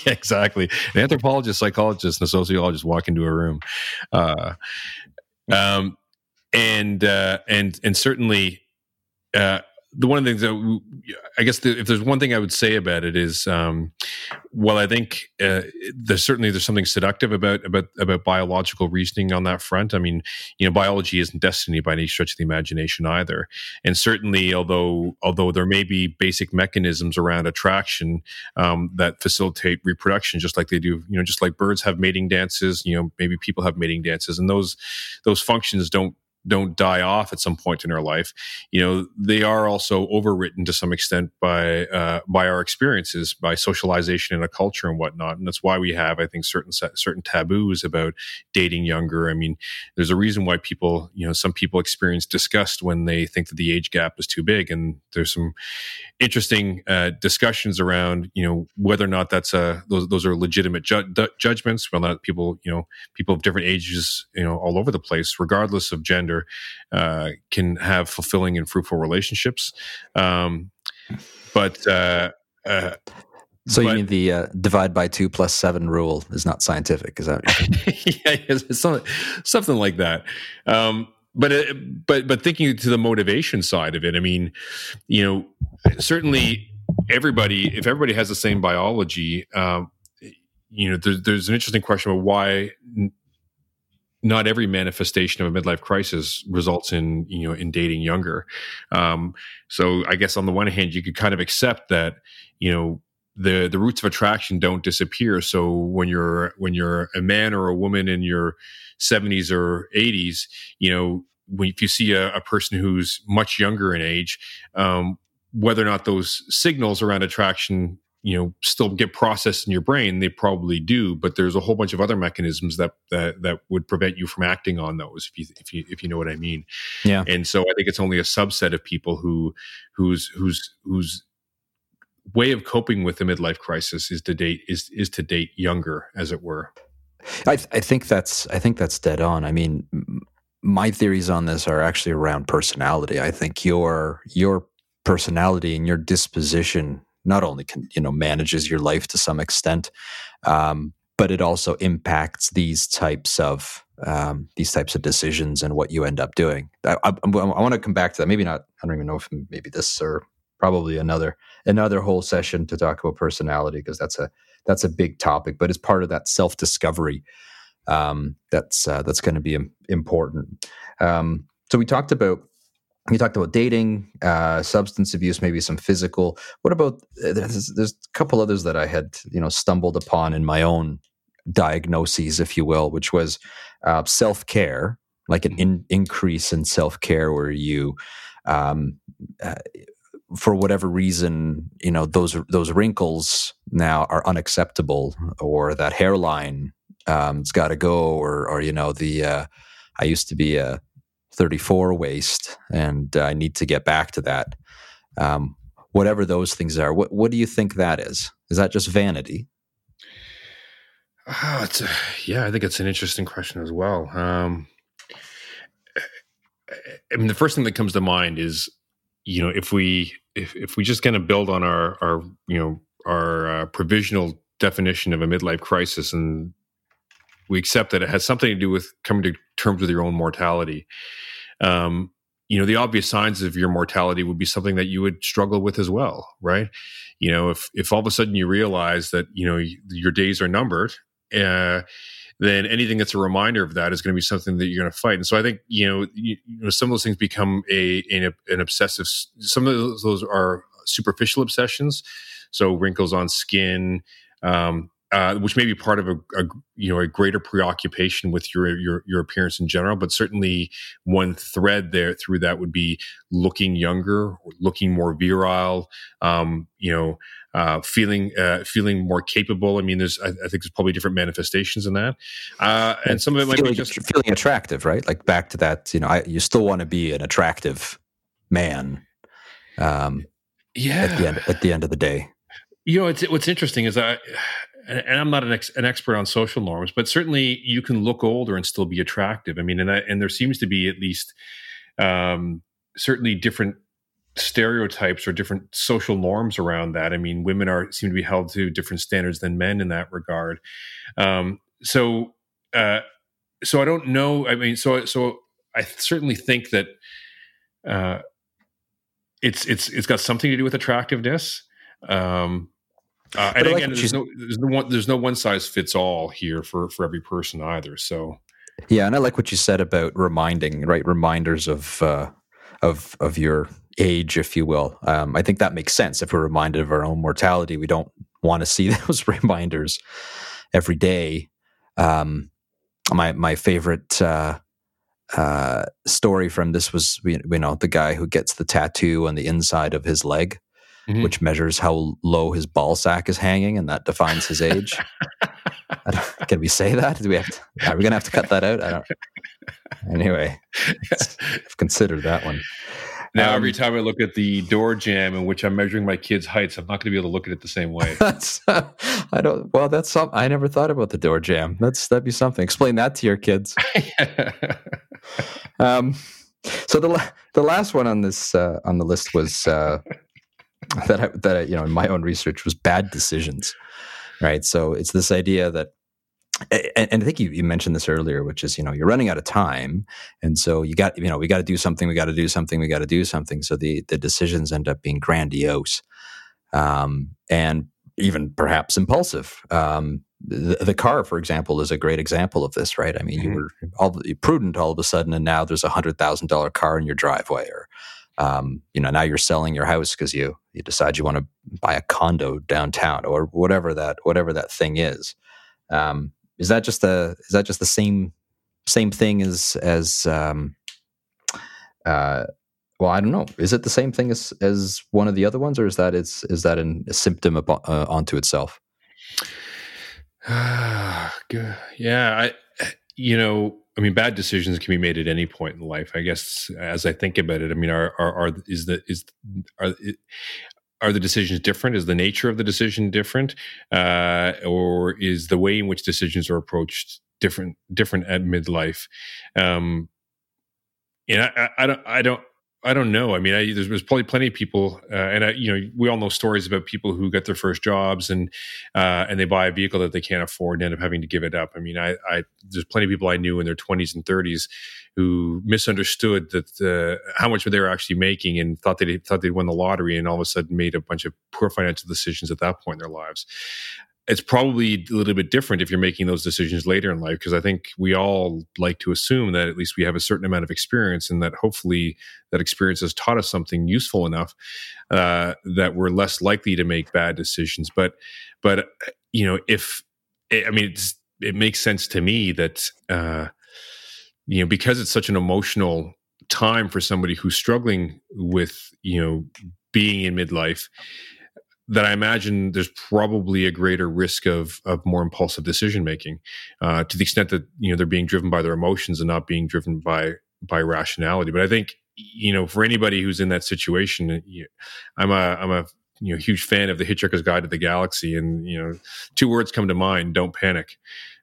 exactly, an anthropologist, psychologist, and a sociologist walk into a room. Um, and and and certainly uh, the one of the things that I guess the, if there's one thing I would say about it is, um, well, I think uh, there's certainly there's something seductive about about about biological reasoning on that front. I mean, you know, biology isn't destiny by any stretch of the imagination either, and certainly, although although there may be basic mechanisms around attraction um, that facilitate reproduction, just like they do, you know, just like birds have mating dances, you know, maybe people have mating dances, and those those functions don't don't die off at some point in our life, you know, they are also overwritten to some extent by uh, by our experiences, by socialization in a culture and whatnot. And that's why we have, I think, certain certain taboos about dating younger. I mean, there's a reason why people, you know, some people experience disgust when they think that the age gap is too big, and there's some interesting uh, discussions around, you know, whether or not that's a those those are legitimate ju- judgments. Well, not people, you know, people of different ages, you know, all over the place, regardless of gender uh, can have fulfilling and fruitful relationships. Um, but uh, uh, so but, you mean the uh, divide by two plus seven rule is not scientific? Is that [laughs] yeah, something, something like that? Um, but uh, but but thinking to the motivation side of it, I mean, you know, certainly everybody, if everybody has the same biology, um, you know, there's, there's an interesting question about why not every manifestation of a midlife crisis results in you know in dating younger. Um, so i guess on the one hand you could kind of accept that you know the the roots of attraction don't disappear. So when you're when you're a man or a woman in your 70s or 80s you know when if you see a, a person who's much younger in age um, whether or not those signals around attraction you know still get processed in your brain they probably do but there's a whole bunch of other mechanisms that that, that would prevent you from acting on those if you if you if you know what i mean. Yeah. And so i think it's only a subset of people who whose whose whose way of coping with the midlife crisis is to date is is to date younger as it were. I i think that's i think that's dead on. I mean my theories on this are actually around personality. I think your your personality and your disposition not only can you know manages your life to some extent, um, but it also impacts these types of um, these types of decisions and what you end up doing. I, I, I want to come back to that. Maybe not. I don't even know if maybe this or probably another another whole session to talk about personality because that's a that's a big topic. But it's part of that self discovery um, that's uh, that's going to be important. Um, so we talked about you talked about dating, uh, substance abuse, maybe some physical. What about uh, there's, there's, a couple others that I had you know stumbled upon in my own diagnoses, if you will, which was uh, self care, like an in, increase in self care, where you, um, uh, for whatever reason, you know those those wrinkles now are unacceptable, or that hairline um, has got to go, or or you know the uh, I used to be a 34 waist, and I need to get back to that. Um, whatever those things are, what what do you think that is? Is that just vanity? Oh, it's [sighs] yeah, I think it's an interesting question as well. Um, I mean, the first thing that comes to mind is, you know, if we if if we just kind of build on our our you know our uh, provisional definition of a midlife crisis and we accept that it has something to do with coming to terms with your own mortality um, you know the obvious signs of your mortality would be something that you would struggle with as well right you know if if all of a sudden you realize that you know your days are numbered uh, then anything that's a reminder of that is going to be something that you're going to fight. And so I think you know, you, you know some of those things become a an, an obsessive. Some of those, those, are superficial obsessions, so wrinkles on skin. Um, uh, which may be part of a, a, you know a greater preoccupation with your, your your appearance in general, but certainly one thread there through that would be looking younger, looking more virile, um, you know, uh, feeling uh, feeling more capable. I mean, there's I, I, think there's probably different manifestations in that, uh, and some of it might feeling, be just feeling attractive, right? Like back to that, you know, I, you still want to be an attractive man. Um, yeah. At the end, at the end of the day, you know, it's what's interesting is I and I'm not an, ex, an expert on social norms, but certainly you can look older and still be attractive. I mean, and, and there seems to be at least um, certainly different stereotypes or different social norms around that. I mean, women are seem to be held to different standards than men in that regard. Um, so, uh, so I don't know. I mean, so so I certainly think that uh, it's it's it's got something to do with attractiveness. Um, uh, and again, there's no, there's no one there's no one size fits all here for for every person either. So yeah, and I like what you said about reminding, right? Reminders of uh, of of your age, if you will. Um, I think that makes sense. If we're reminded of our own mortality, we don't want to see [laughs] those reminders every day. Um, my my favorite uh, uh, story from this was you know the guy who gets the tattoo on the inside of his leg mm-hmm. which measures how low his ball sack is hanging, and that defines his age. [laughs] can we say that? Do we have to, are we going to have to cut that out? I don't. Anyway, I've considered that one. Now, um, every time I look at the door jamb in which I'm measuring my kids' heights, I'm not going to be able to look at it the same way. [laughs] that's, uh, I don't. Well, that's some. I never thought about the door jamb. That's that'd be something. Explain that to your kids. [laughs] um, so the the last one on this uh, on the list was uh, [laughs] that I, that I, you know in my own research was bad decisions, right? So it's this idea that, and, and I think you, you mentioned this earlier, which is you know you're running out of time, and so you got you know we got to do something, we got to do something, we got to do something. So the the decisions end up being grandiose, um, and even perhaps impulsive. Um, the, the, car, for example, is a great example of this, right? I mean, mm-hmm. you were all prudent all of a sudden, and now there's a hundred thousand dollar car in your driveway, or um, you know now you're selling your house because you you decide you want to buy a condo downtown or whatever that whatever that thing is. Um, is that just the is that just the same same thing as as um, uh, well I don't know. Is it the same thing as as one of the other ones or is that is is that an, a symptom of, uh, onto itself? [sighs] Yeah I you know I mean, bad decisions can be made at any point in life. I guess as I think about it, I mean, are are, are is the is are are the decisions different? Is the nature of the decision different, uh, or is the way in which decisions are approached different different at midlife? Um, and I, I, I don't I don't I don't know. I mean, I, there's, there's, probably plenty of people, uh, and I, you know, we all know stories about people who get their first jobs and uh, and they buy a vehicle that they can't afford and end up having to give it up. I mean, I, I there's plenty of people I knew in their 20s and 30s who misunderstood that uh, how much they were actually making and thought they thought they'd won the lottery and all of a sudden made a bunch of poor financial decisions at that point in their lives it's probably a little bit different if you're making those decisions later in life because i think we all like to assume that at least we have a certain amount of experience and that hopefully that experience has taught us something useful enough uh, that we're less likely to make bad decisions. But but you know if i mean it makes sense to me that uh, you know because it's such an emotional time for somebody who's struggling with you know being in midlife that I imagine there's probably a greater risk of of more impulsive decision making, uh, to the extent that you know they're being driven by their emotions and not being driven by by rationality. But I think you know for anybody who's in that situation, I'm a I'm a you know huge fan of the Hitchhiker's Guide to the Galaxy, and you know two words come to mind: don't panic.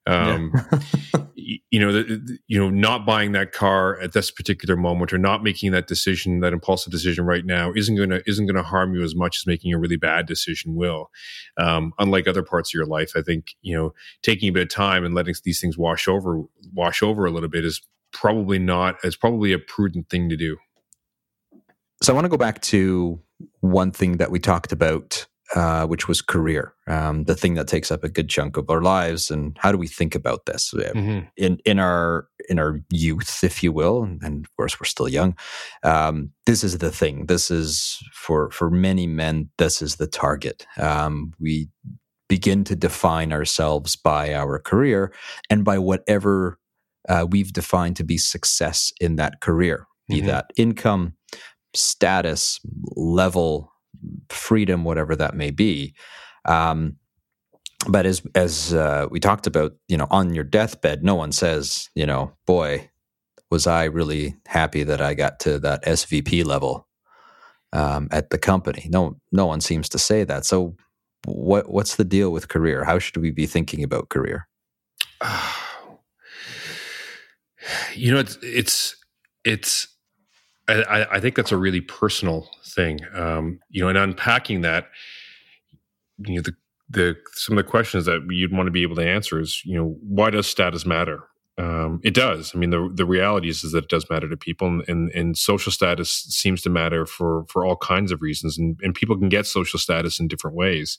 Um, yeah. [laughs] you know, the, you know, not buying that car at this particular moment or not making that decision, that impulsive decision right now, isn't going to isn't going to harm you as much as making a really bad decision will. Um, unlike other parts of your life, I think you know, taking a bit of time and letting these things wash over wash over a little bit is probably not is probably a prudent thing to do. So I want to go back to one thing that we talked about uh, which was career, um, the thing that takes up a good chunk of our lives. And how do we think about this mm-hmm. in in our in our youth, if you will? And of course, we're still young. Um, this is the thing. This is for for many men. This is the target. Um, we begin to define ourselves by our career and by whatever uh, we've defined to be success in that career, be mm-hmm. that income, status, level, freedom, whatever that may be. Um, but as as uh, we talked about, you know, on your deathbed, no one says, you know, boy, was I really happy that I got to that SVP level um, at the company. No, no one seems to say that. So, what what's the deal with career? How should we be thinking about career? [sighs] you know, it's it's it's. I, I think that's a really personal thing. Um, you know, and unpacking that, you know, the the some of the questions that you'd want to be able to answer is, you know, why does status matter? Um, it does. I mean, the the reality is, is that it does matter to people, and, and, and social status seems to matter for for all kinds of reasons, and and people can get social status in different ways.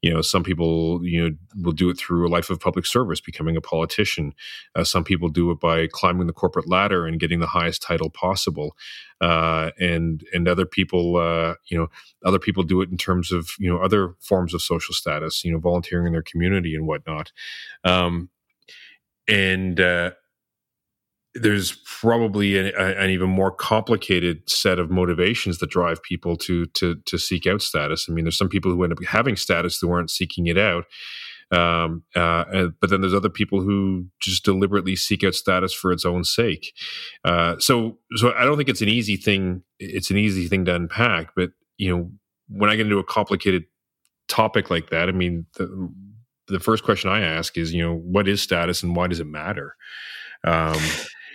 You know, some people you know will do it through a life of public service, becoming a politician. Uh, some people do it by climbing the corporate ladder and getting the highest title possible, uh, and and other people, uh, you know, other people do it in terms of you know other forms of social status, you know, volunteering in their community and whatnot. Um, and uh, there's probably an, an, even more complicated set of motivations that drive people to to to seek out status. I mean, there's some people who end up having status who aren't seeking it out, um, uh, but then there's other people who just deliberately seek out status for its own sake. Uh, so, so I don't think it's an easy thing. It's an easy thing to unpack, but you know, when I get into a complicated topic like that, I mean, the, the first question I ask is, you know, what is status and why does it matter? Um,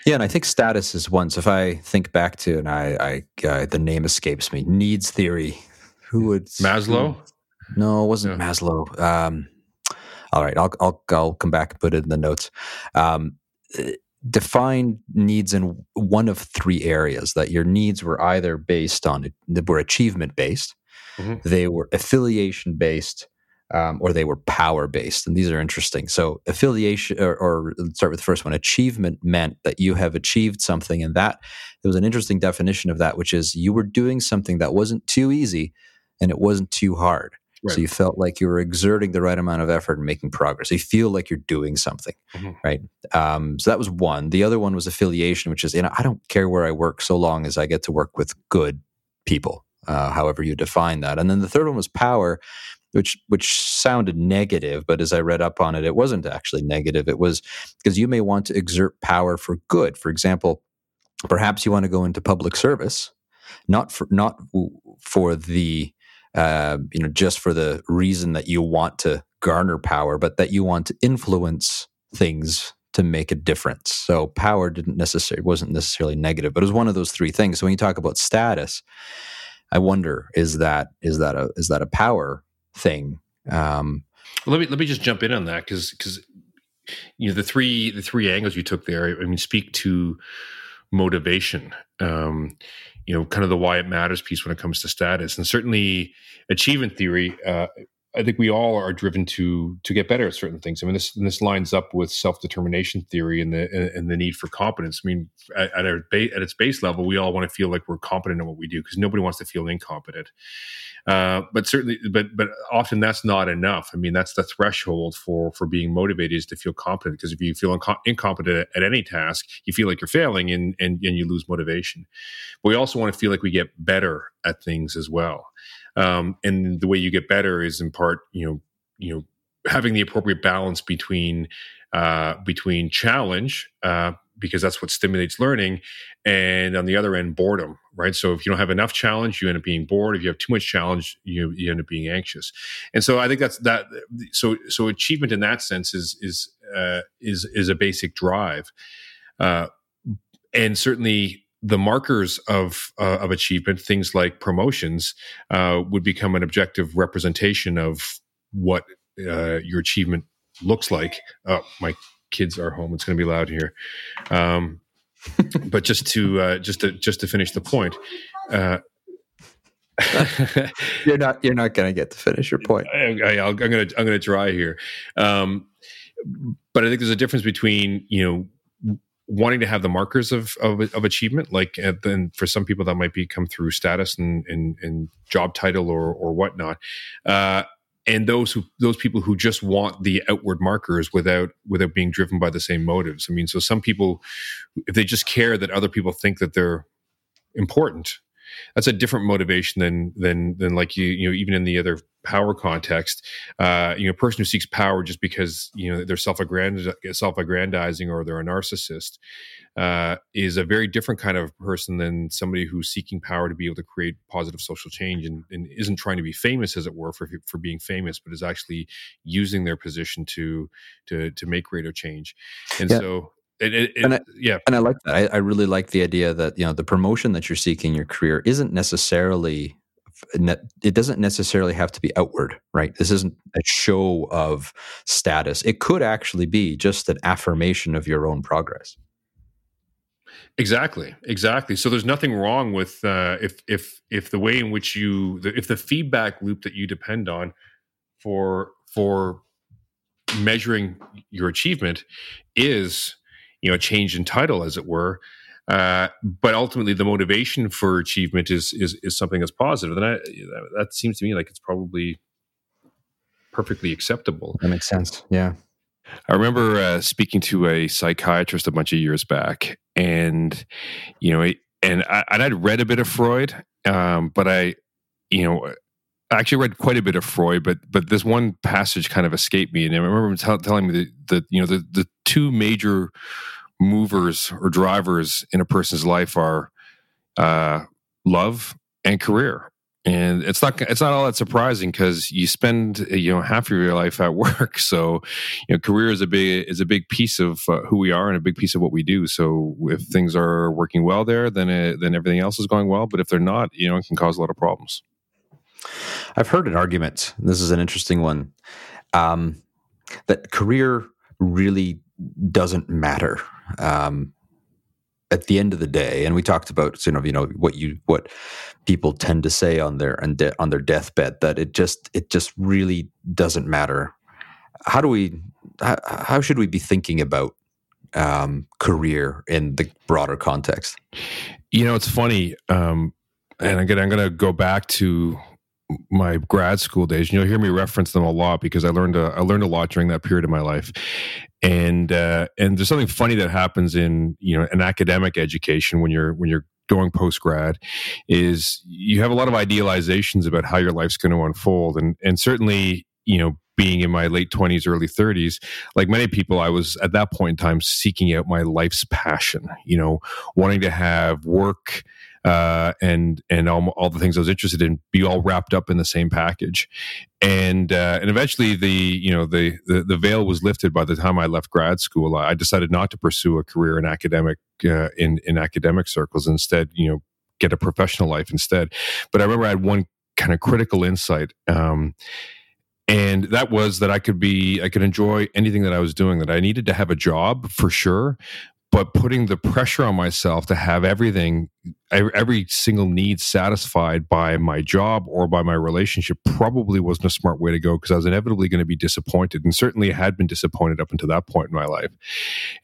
yeah, and I think status is one. So if I think back to, and I, I uh, the name escapes me, needs theory. Who would Maslow? Who, no, it wasn't yeah. Maslow. Um, all right, I'll, I'll I'll come back and put it in the notes. Um, define needs in one of three areas. That your needs were either based on were achievement based, mm-hmm. they were affiliation based, um, or they were power based. And these are interesting. So, affiliation, or, or, let's start with the first one achievement meant that you have achieved something. And that there was an interesting definition of that, which is you were doing something that wasn't too easy and it wasn't too hard. Right. So, you felt like you were exerting the right amount of effort and making progress. So you feel like you're doing something, mm-hmm. right? Um, so, that was one. The other one was affiliation, which is, you know, I don't care where I work so long as I get to work with good people. Uh, however you define that. And then the third one was power, which which sounded negative, but as I read up on it, it wasn't actually negative. It was because you may want to exert power for good. For example, perhaps you want to go into public service, not for not for the uh, you know just for the reason that you want to garner power, but that you want to influence things to make a difference. So power didn't necessarily wasn't necessarily negative, but it was one of those three things. So when you talk about status, I wonder is that is that a is that a power thing. Um, let me let me just jump in on that because because you know the three the three angles you took there. I mean, speak to motivation. Um, you know, kind of the why it matters piece when it comes to status, and certainly achievement theory. Uh, I think we all are driven to to get better at certain things. I mean, this this lines up with self determination theory and the and the need for competence. I mean, at, at, our ba- at its base level, we all want to feel like we're competent in what we do because nobody wants to feel incompetent. Uh, but certainly, but but often that's not enough. I mean, that's the threshold for for being motivated is to feel competent. Because if you feel inco- incompetent at, at, any task, you feel like you're failing, and and and you lose motivation. But we also want to feel like we get better at things as well. Um, and the way you get better is in part, you know, you know, having the appropriate balance between uh, between challenge uh, because that's what stimulates learning and on the other end boredom right? So if you don't have enough challenge you end up being bored. If you have too much challenge you, you end up being anxious. And so i think that's that so so achievement in that sense is is uh, is is a basic drive. Uh, and certainly the markers of uh, of achievement things like promotions uh, would become an objective representation of what uh, your achievement looks like oh my kids are home. It's going to be loud here. Um, [laughs] but just to uh, just to just to finish the point, uh, [laughs] you're not you're not going to get to finish your point. I, am going to I'm going to try here, um, but I think there's a difference between you know wanting to have the markers of of, of achievement, like then for some people that might be come through status and and, and job title or or whatnot. Uh, and those who those people who just want the outward markers without without being driven by the same motives. I mean, so some people, if they just care that other people think that they're important, that's a different motivation than than than like you you know even in the other power context uh you know a person who seeks power just because you know they're self-aggrandizing self-aggrandizing or they're a narcissist uh is a very different kind of person than somebody who's seeking power to be able to create positive social change and, and isn't trying to be famous as it were for for being famous but is actually using their position to to to make greater change and yeah. so it, it, and I, yeah, and I like that. I, I, really like the idea that you know the promotion that you're seeking in your career isn't necessarily it doesn't necessarily have to be outward, right? This isn't a show of status. It could actually be just an affirmation of your own progress. Exactly, exactly. So there's nothing wrong with uh, if if if the way in which you if the feedback loop that you depend on for for measuring your achievement is you know, a change in title, as it were. Uh, but ultimately, the motivation for achievement is is is something that's positive, and I, that seems to me like it's probably perfectly acceptable. That makes sense. Yeah. I remember uh, speaking to a psychiatrist a bunch of years back, and you know, and I, and I'd read a bit of Freud, um, but I, you know, I actually read quite a bit of Freud, but but this one passage kind of escaped me, and I remember him t- telling me that, that you know the the two major movers or drivers in a person's life are uh, love and career. And it's not it's not all that surprising because you spend you know half of your life at [laughs] work, so you know career is a big is a big piece of uh, who we are and a big piece of what we do. So if things are working well there, then it, then everything else is going well. But if they're not, you know, it can cause a lot of problems. I've heard an argument. This is an interesting one. Um, that career really doesn't matter um, at the end of the day, and we talked about you know you know what you what people tend to say on their on their deathbed that it just it just really doesn't matter. How do we how, how should we be thinking about um, career in the broader context? You know, it's funny, um, and again, I'm going to go back to my grad school days. And You'll hear me reference them a lot because I learned a, I learned a lot during that period of my life. And uh, and there's something funny that happens in you know an academic education when you're when you're going post grad is you have a lot of idealizations about how your life's going to unfold. And and certainly you know being in my late 20s early 30s like many people i was at that point in time seeking out my life's passion you know wanting to have work uh, and and all, all, the things I was interested in be all wrapped up in the same package, and uh, and eventually the you know the, the, the veil was lifted by the time I left grad school. I decided not to pursue a career in academic uh, in in academic circles. Instead, you know, get a professional life instead. But I remember I had one kind of critical insight. Um, and that was that I could be, I could enjoy anything that I was doing. That I needed to have a job for sure, but putting the pressure on myself to have everything every single need satisfied by my job or by my relationship probably wasn't a smart way to go because I was inevitably going to be disappointed and certainly had been disappointed up until that point in my life.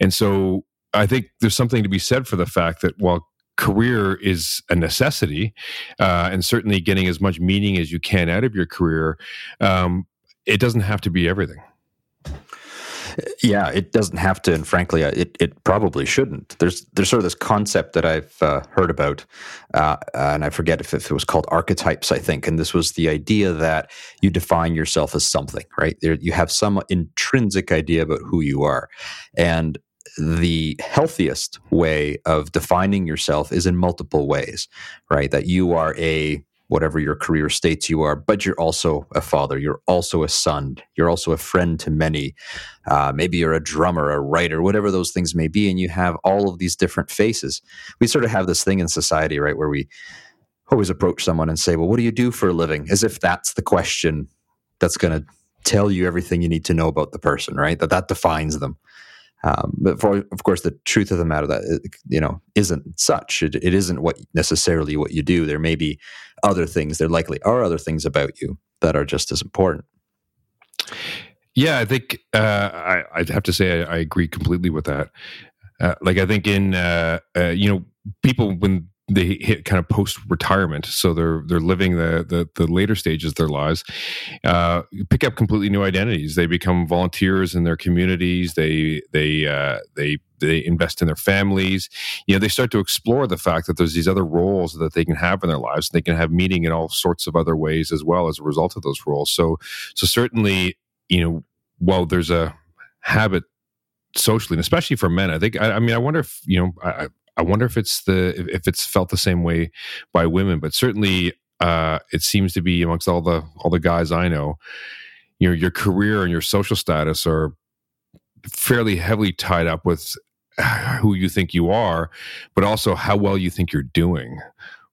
And so I think there's something to be said for the fact that while career is a necessity uh, and certainly getting as much meaning as you can out of your career, um, it doesn't have to be everything. Yeah, it doesn't have to, and frankly, it it probably shouldn't. There's there's sort of this concept that I've uh, heard about, uh, and I forget if, if, it was called archetypes, I think, and this was the idea that you define yourself as something, right? There, you have some intrinsic idea about who you are, and the healthiest way of defining yourself is in multiple ways, right? That you are a whatever your career states you are, but you're also a father, you're also a son, you're also a friend to many. Uh, maybe you're a drummer, a writer, whatever those things may be, and you have all of these different faces. We sort of have this thing in society, right, where we always approach someone and say, Well, what do you do for a living? As if that's the question that's going to tell you everything you need to know about the person, right? That that defines them. Um, but for, of course, the truth of the matter that you know isn't such. It, it isn't what necessarily what you do. There may be other things. There likely are other things about you that are just as important. Yeah, I think uh, I, would have to say I, I, agree completely with that. Uh, like I think in uh, uh you know people when they hit kind of post retirement, so they're they're living the, the, the later stages of their lives. Uh, pick up completely new identities. They become volunteers in their communities. They they uh, they they invest in their families. You know, they start to explore the fact that there's these other roles that they can have in their lives. They can have meaning in all sorts of other ways as well as a result of those roles. So so certainly, you know, while there's a habit socially, and especially for men, I think. I, I mean, I wonder if you know. I, I wonder if it's the if it's felt the same way by women, but certainly uh, it seems to be amongst all the all the guys I know. You know, your career and your social status are fairly heavily tied up with who you think you are, but also how well you think you're doing.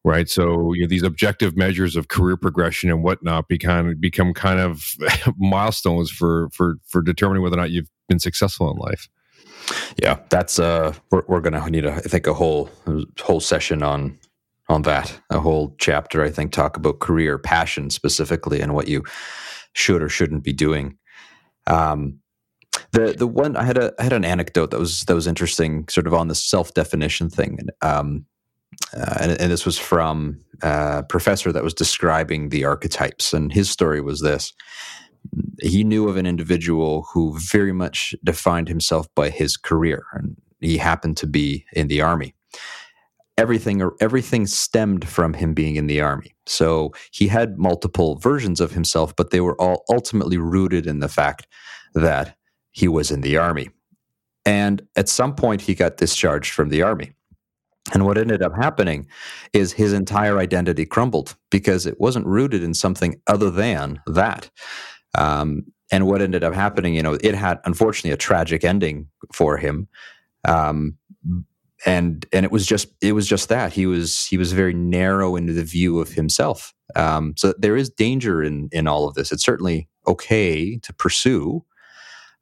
Right. So you know, these objective measures of career progression and whatnot become become kind of [laughs] milestones for for for determining whether or not you've been successful in life. Yeah, that's uh, we're, we're gonna need a, I think a whole whole session on on that, a whole chapter. I think talk about career passion specifically and what you should or shouldn't be doing. Um, the the one I had a I had an anecdote that was that was interesting, sort of on the self definition thing, um, uh, and, and, this was from a professor that was describing the archetypes, and his story was this: he knew of an individual who very much defined himself by his career, and he happened to be in the army. Everything, or everything stemmed from him being in the army. So he had multiple versions of himself, but they were all ultimately rooted in the fact that he was in the army. And at some point, he got discharged from the army. And what ended up happening is his entire identity crumbled because it wasn't rooted in something other than that. Um, and what ended up happening, you know, it had unfortunately a tragic ending for him. Um, and and it was just it was just that he was he was very narrow into the view of himself. Um, so there is danger in in all of this. It's certainly okay to pursue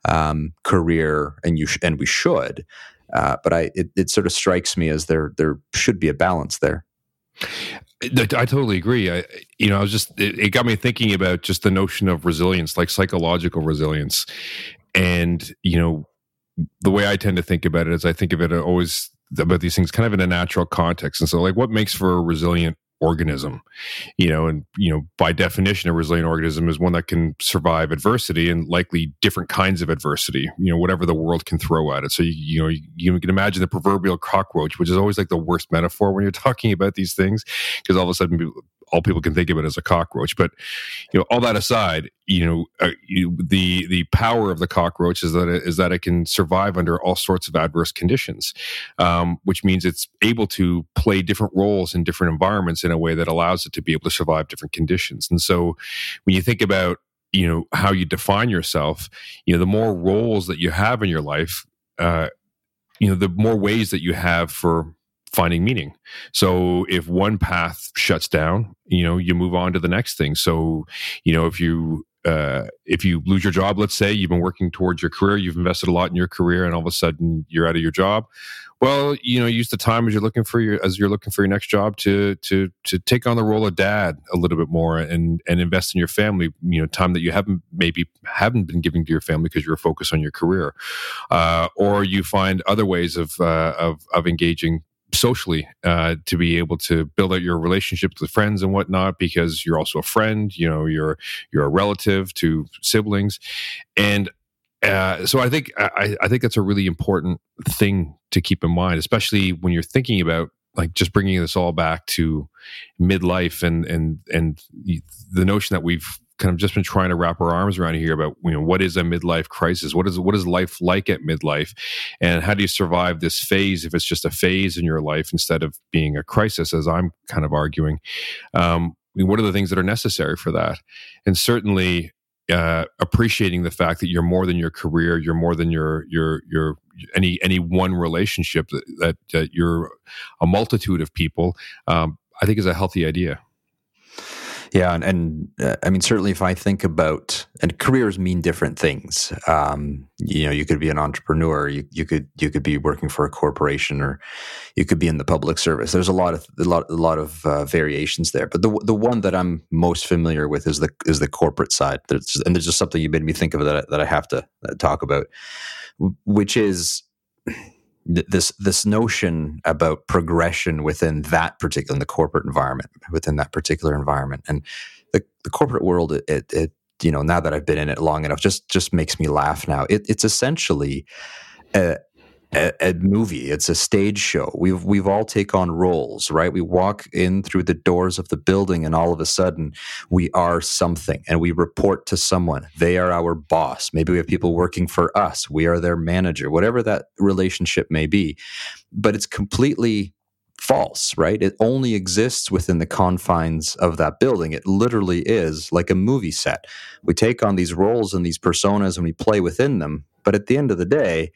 um, career, and you sh- and we should. Uh, but I it, it sort of strikes me as there there should be a balance there. I totally agree. I, you know, I was just it, it, got me thinking about just the notion of resilience, like psychological resilience, and you know, the way I tend to think about it is I think of it always about these things kind of in a natural context, and so like what makes for a resilient organism you know and you know by definition a resilient organism is one that can survive adversity and likely different kinds of adversity you know whatever the world can throw at it. So you, you know you, you can imagine the proverbial cockroach which is always like the worst metaphor when you're talking about these things because all of a sudden all people can think of it as a cockroach. But you know, all that aside, you know, uh, you, the the power of the cockroach is that it, is that it can survive under all sorts of adverse conditions, um, which means it's able to play different roles in different environments in a way that allows it to be able to survive different conditions. And so, when you think about you know how you define yourself, you know, the more roles that you have in your life. Uh, you know the more ways that you have for finding meaning. So if one path shuts down, you know, you move on to the next thing. So, you know, if you uh, if you lose your job, let's say you've been working towards your career, you've invested a lot in your career, and all of a sudden you're out of your job. Well, you know, use the time as you're looking for your as you're looking for your next job to to to take on the role of dad a little bit more and and invest in your family. You know, time that you haven't maybe haven't been giving to your family because you're focused on your career, uh, or you find other ways of uh, of of engaging socially uh, to be able to build out your relationships with friends and whatnot because you're also a friend you know you're you're a relative to siblings. And uh, so I think I, I think that's a really important thing to keep in mind, especially when you're thinking about like just bringing this all back to midlife and and and the notion that we've kind of just been trying to wrap our arms around here about you know what is a midlife crisis? What is what is life like at midlife? And how do you survive this phase if it's just a phase in your life instead of being a crisis as i'm kind of arguing? Um, what are the things that are necessary for that? And certainly uh, appreciating the fact that you're more than your career you're more than your your your any any one relationship that, that, that you're a multitude of people um, i think is a healthy idea Yeah, and, and uh, I mean, certainly, if I think about and careers mean different things. Um, you know, you could be an entrepreneur, you, you could you could be working for a corporation, or you could be in the public service. There's a lot of a lot a lot of uh, variations there, but the the one that I'm most familiar with is the is the corporate side. There's, and there's just something you made me think of that I, that I have to uh, talk about, which is this this notion about progression within that particular in the corporate environment within that particular environment. And the, the corporate world it, it, it you know now that I've been in it long enough just just makes me laugh now. It, it's essentially a, a, a, movie. It's a stage show. We've we've all take on roles, right? We walk in through the doors of the building, and all of a sudden, we are something, and we report to someone. They are our boss. Maybe we have people working for us. We are their manager. Whatever that relationship may be, but it's completely false, right? It only exists within the confines of that building. It literally is like a movie set. We take on these roles and these personas, and we play within them. But at the end of the day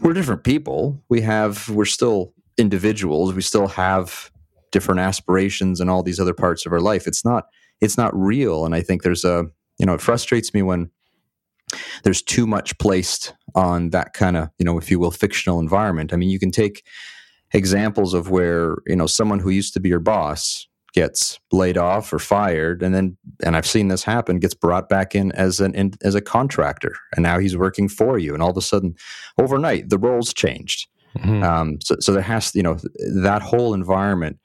we're different people. We have we're still individuals. We still have different aspirations and all these other parts of our life. It's not it's not real. And I think there's a you know it frustrates me when there's too much placed on that kind of you know if you will fictional environment. I mean you can take examples of where you know someone who used to be your boss gets laid off or fired and then and I've seen this happen gets brought back in as an in, as a contractor and now he's working for you and all of a sudden overnight the roles changed mm-hmm. um, so, so there has you know that whole environment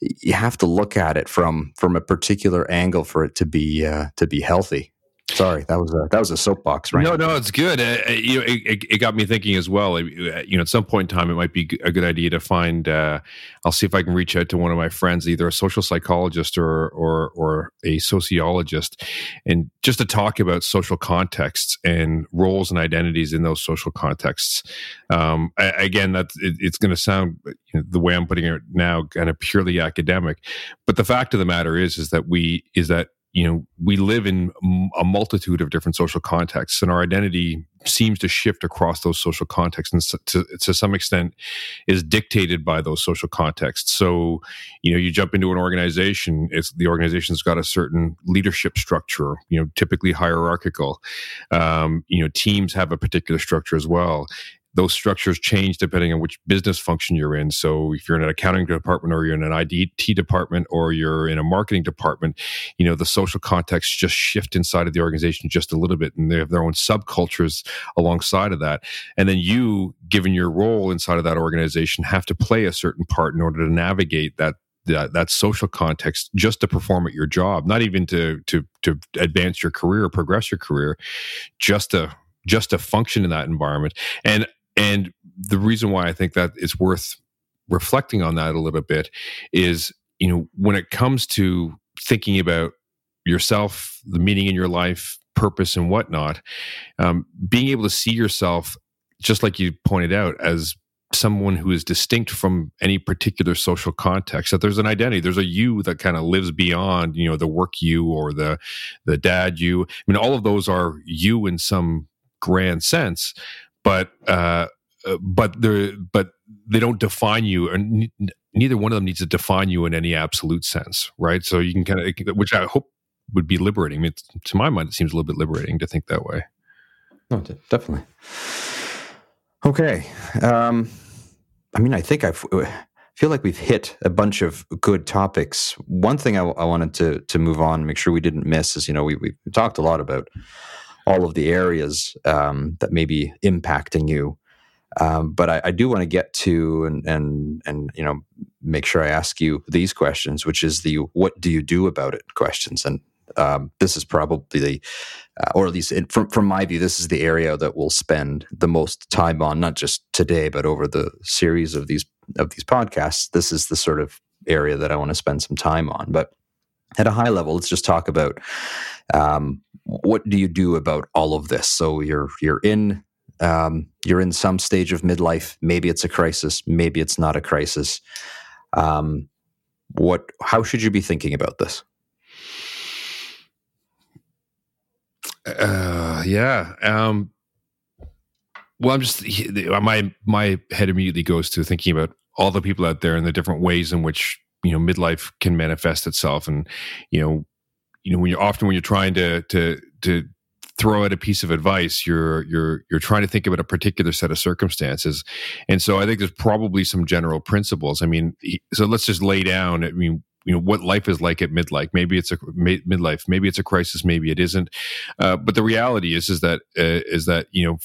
you have to look at it from from a particular angle for it to be uh, to be healthy Sorry, that was a that was a soapbox, right? No, no, it's good. Uh, uh, you know, it, it, got me thinking as well. Uh, you know, at some point in time, it might be a good idea to find. Uh, I'll see if I can reach out to one of my friends, either a social psychologist or or or a sociologist, and just to talk about social contexts and roles and identities in those social contexts. Um, I, again, that it, it's going to sound you know, the way I'm putting it now, kind of purely academic, but the fact of the matter is, is that we is that you know we live in a multitude of different social contexts and our identity seems to shift across those social contexts and to, to some extent is dictated by those social contexts. So you know you jump into an organization it's the organization's got a certain leadership structure you know typically hierarchical. Um, you know teams have a particular structure as well those structures change depending on which business function you're in. So if you're in an accounting department or you're in an IT department or you're in a marketing department, you know, the social context just shift inside of the organization just a little bit and they have their own subcultures alongside of that. And then you, given your role inside of that organization, have to play a certain part in order to navigate that that, that social context just to perform at your job, not even to to to advance your career or progress your career, just to just to function in that environment. And and the reason why I think that it's worth reflecting on that a little bit is, you know, when it comes to thinking about yourself, the meaning in your life, purpose, and whatnot, um, being able to see yourself, just like you pointed out, as someone who is distinct from any particular social context that there's an identity there's a you that kind of lives beyond you know the work you or the the dad you. I mean all of those are you in some grand sense but uh, uh, but they but they don't define you, and neither one of them needs to define you in any absolute sense, right? So you can kind of, which I hope would be liberating. I mean, to my mind, it seems a little bit liberating to think that way. Oh, definitely. Okay. Um, I mean, I think I feel like we've hit a bunch of good topics. One thing I, I wanted to to move on, make sure we didn't miss, is you know we we talked a lot about all of the areas um, that may be impacting you. Um, but I, I do want to get to and and and you know make sure I ask you these questions, which is the what do you do about it questions, and um, this is probably the, uh, or at least in, from from my view, this is the area that we'll spend the most time on, not just today, but over the series of these of these podcasts. This is the sort of area that I want to spend some time on, but at a high level, let's just talk about um, what do you do about all of this? So you're you're in um, you're in some stage of midlife. Maybe it's a crisis. Maybe it's not a crisis. Um, what? How should you be thinking about this? Uh, yeah. Um, well, I'm just my my head immediately goes to thinking about all the people out there and the different ways in which you know midlife can manifest itself, and you know you know when you're often when you're trying to to to throw out a piece of advice you're you're you're trying to think about a particular set of circumstances. And so i think there's probably some general principles. I mean so let's just lay down i mean you know what life is like at midlife. Maybe it's a midlife. Maybe it's a crisis. Maybe it isn't. Uh, but the reality is is that uh, is that you know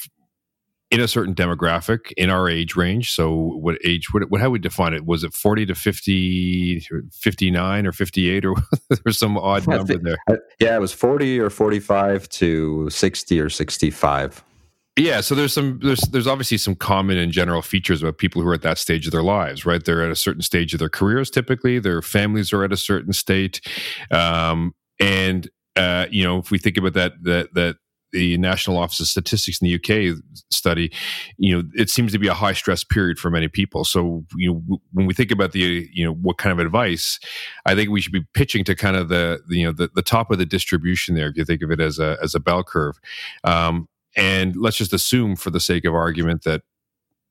in a certain demographic in our age range. So what age, what, what how we define it? Was it 40 to 50, 59 or 58 or [laughs] there's some odd number there? Yeah, it was 40 or 45 to 60 or 65. Yeah, so there's some there's there's obviously some common and general features about people who are at that stage of their lives, right? They're at a certain stage of their careers typically. Their families are at a certain state, um, and uh, you know if we think about that that that the National Office of Statistics in the UK study, you know, it seems to be a high stress period for many people. So, you know, when we think about the, you know, what kind of advice, I think we should be pitching to kind of the, the you know, the, the top of the distribution there. If you think of it as a as a bell curve, um, and let's just assume, for the sake of argument, that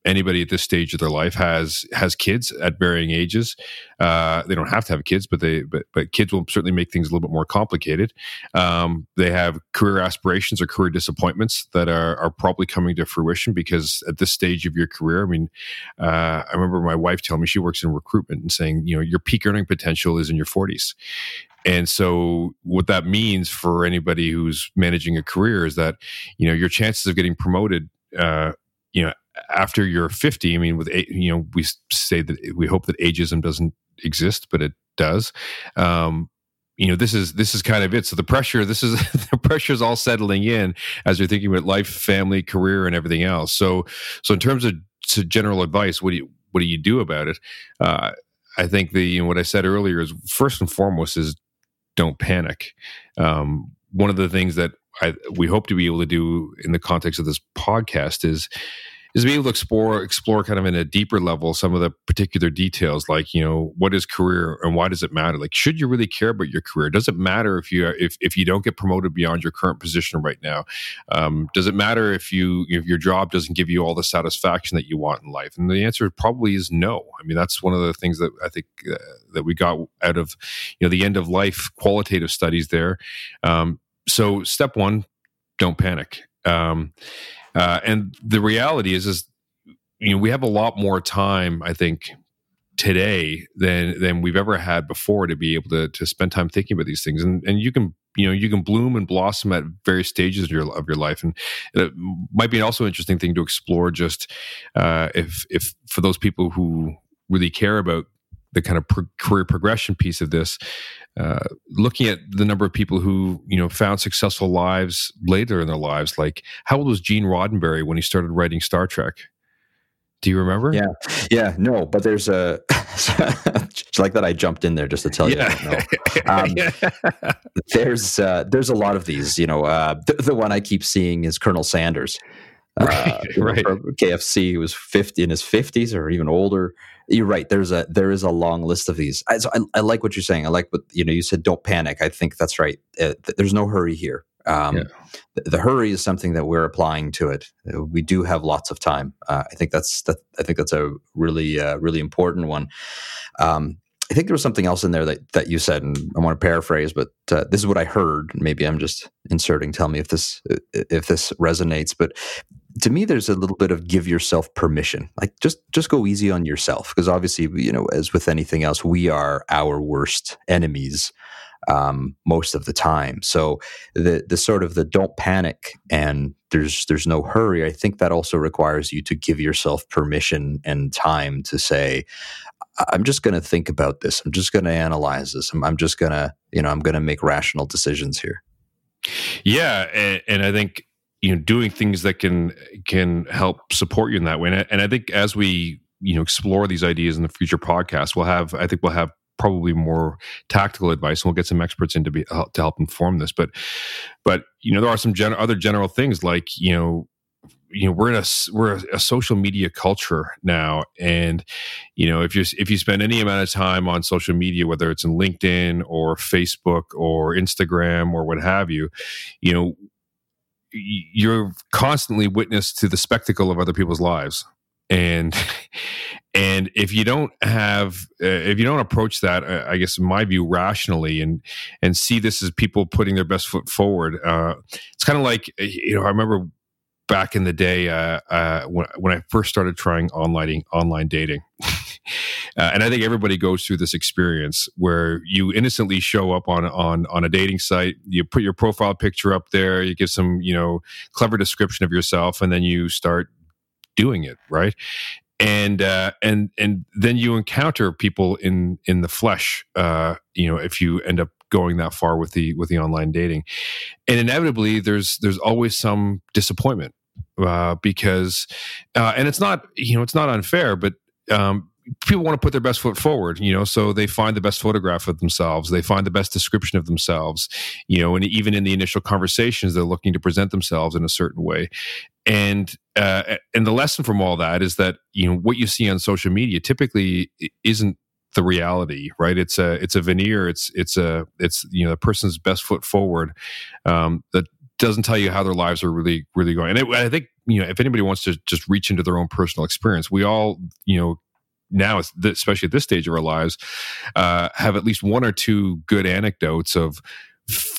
anybody at this stage of their life has has kids at varying ages. Uh, they don't have to have kids, but they but but kids will certainly make things a little bit more complicated. Um, they have career aspirations or career disappointments that are are probably coming to fruition because at this stage of your career, I mean, uh, I remember my wife telling me she works in recruitment and saying, you know, your peak earning potential is in your forties. And so, what that means for anybody who's managing a career is that you know your chances of getting promoted uh, you know after you're 50 i mean with you know we say that we hope that ageism doesn't exist but it does. Um you know this is this is kind of it. So the pressure this is [laughs] the pressure is all settling in as you're thinking about life family career and everything else. So so in terms of general advice what do you what do you do about it? Uh, i think the you know, what i said earlier is first and foremost is don't panic. Um, one of the things that I, we hope to be able to do in the context of this podcast is is to be able to explore explore kind of in a deeper level some of the particular details like you know what is career and why does it matter? Like should you really care about your career? Does it matter if you if, if you don't get promoted beyond your current position right now? Um, does it matter if you if your job doesn't give you all the satisfaction that you want in life? And the answer probably is no. I mean that's one of the things that i think uh, that we got out of you know the end of life qualitative studies there. Um, so step one don't panic. Um, uh, and the reality is, is you know we have a lot more time. I think today than than we've ever had before to be able to to spend time thinking about these things and and you can you know you can bloom and blossom at various stages of your of your life and it might be also an interesting thing to explore just uh, if if for those people who really care about the kind of pro- career progression piece of this uh, looking at the number of people who you know found successful lives later in their lives like how old was gene roddenberry when he started writing star trek do you remember yeah yeah no but there's a [laughs] like that i jumped in there just to tell you yeah. Um, [laughs] there's uh, there's a lot of these you know uh, the, the one i keep seeing is colonel sanders right, uh, right. KFC was 50 in his 50s or even older. You're right. There's a there is a long list of these. I, so I, I, like what you're saying. I like what you know. You said don't panic. I think that's right. Uh, th- there's no hurry here. Um, yeah. the, the, hurry is something that we're applying to it. Uh, we do have lots of time. Uh, I think that's that. I think that's a really uh, really important one. Um, I think there was something else in there that, that you said, and I want to paraphrase, but uh, this is what I heard. Maybe I'm just inserting. Tell me if this if this resonates. But to me there's a little bit of give yourself permission. Like just just go easy on yourself because obviously you know as with anything else we are our worst enemies um, most of the time. So the the sort of the don't panic and there's there's no hurry i think that also requires you to give yourself permission and time to say i'm just going to think about this. I'm just going to analyze this. I'm, I'm just going to you know i'm going to make rational decisions here. Yeah and, and i think you know doing things that can can help support you in that way. And I, and I think as we you know explore these ideas in the future podcast we'll have i think we'll have probably more tactical advice and we'll get some experts in to be uh, to help inform this. But but you know there are some gen- other general things like you know you know we're in a we're a, a, social media culture now. And you know if you if you spend any amount of time on social media whether it's in linkedin or facebook or instagram or what have you you know you're constantly witness to the spectacle of other people's lives. And [laughs] and if you don't have uh, if you don't approach that uh, i guess in my view rationally and and see this as people putting their best foot forward uh, it's kind of like uh, you know i remember back in the day uh, uh, when, when i first started trying online online dating [laughs] and i think everybody goes through this experience where you innocently show up on on on a dating site you put your profile picture up there you give some you know clever description of yourself and then you start doing it right and uh, and and then you encounter people in in the flesh. Uh, you know, if you end up going that far with the with the online dating, and inevitably there's there's always some disappointment uh, because, uh, and it's not you know it's not unfair, but um, people want to put their best foot forward, you know, so they find the best photograph of themselves, they find the best description of themselves, you know, and even in the initial conversations, they're looking to present themselves in a certain way. And uh, and the lesson from all that is that you know what you see on social media typically isn't the reality, right? It's a it's a veneer. It's it's a it's you know the person's best foot forward um, that doesn't tell you how their lives are really really going. And it, I think you know if anybody wants to just reach into their own personal experience, we all you know now, especially at this stage of our lives, uh, have at least one or two good anecdotes of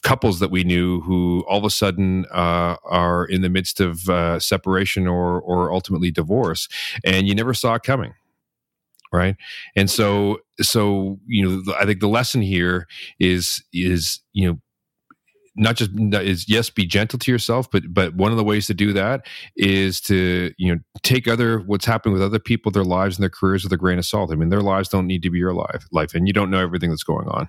couples that we knew who all of a sudden uh, are in the midst of uh, separation or or ultimately divorce, and you never saw it coming right? And so so you know i think the lesson here is is you know not just is yes be gentle to yourself but but one of the ways to do that is to you know take other what's happening with other people their lives and their careers with a grain of salt. I mean their lives don't need to be your life life and you don't know everything that's going on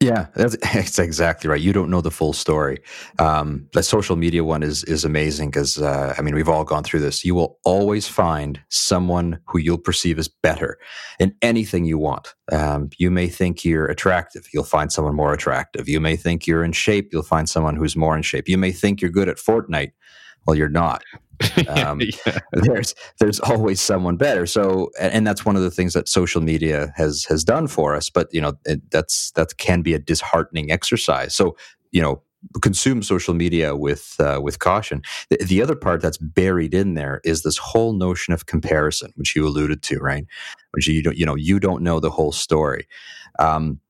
yeah, that's, [laughs] that's exactly right. You don't know the full story. Um, the social media one is is amazing because uh, I mean we've all gone through this. You will always find someone who you'll perceive as better in anything you want. Um, you may think you're attractive, you'll find someone more attractive. You may think you're in shape, you'll find someone who's more in shape. You may think you're good at Fortnite, well, you're not. [laughs] Um, yeah. There's there's always someone better. So, and that's one of the things that social media has has done for us. But you know, it, that's that can be a disheartening exercise. So, you know, consume social media with uh, with caution. The, the, other part that's buried in there is this whole notion of comparison, which you alluded to, right? Which you don't, you know, you don't know the whole story. Um,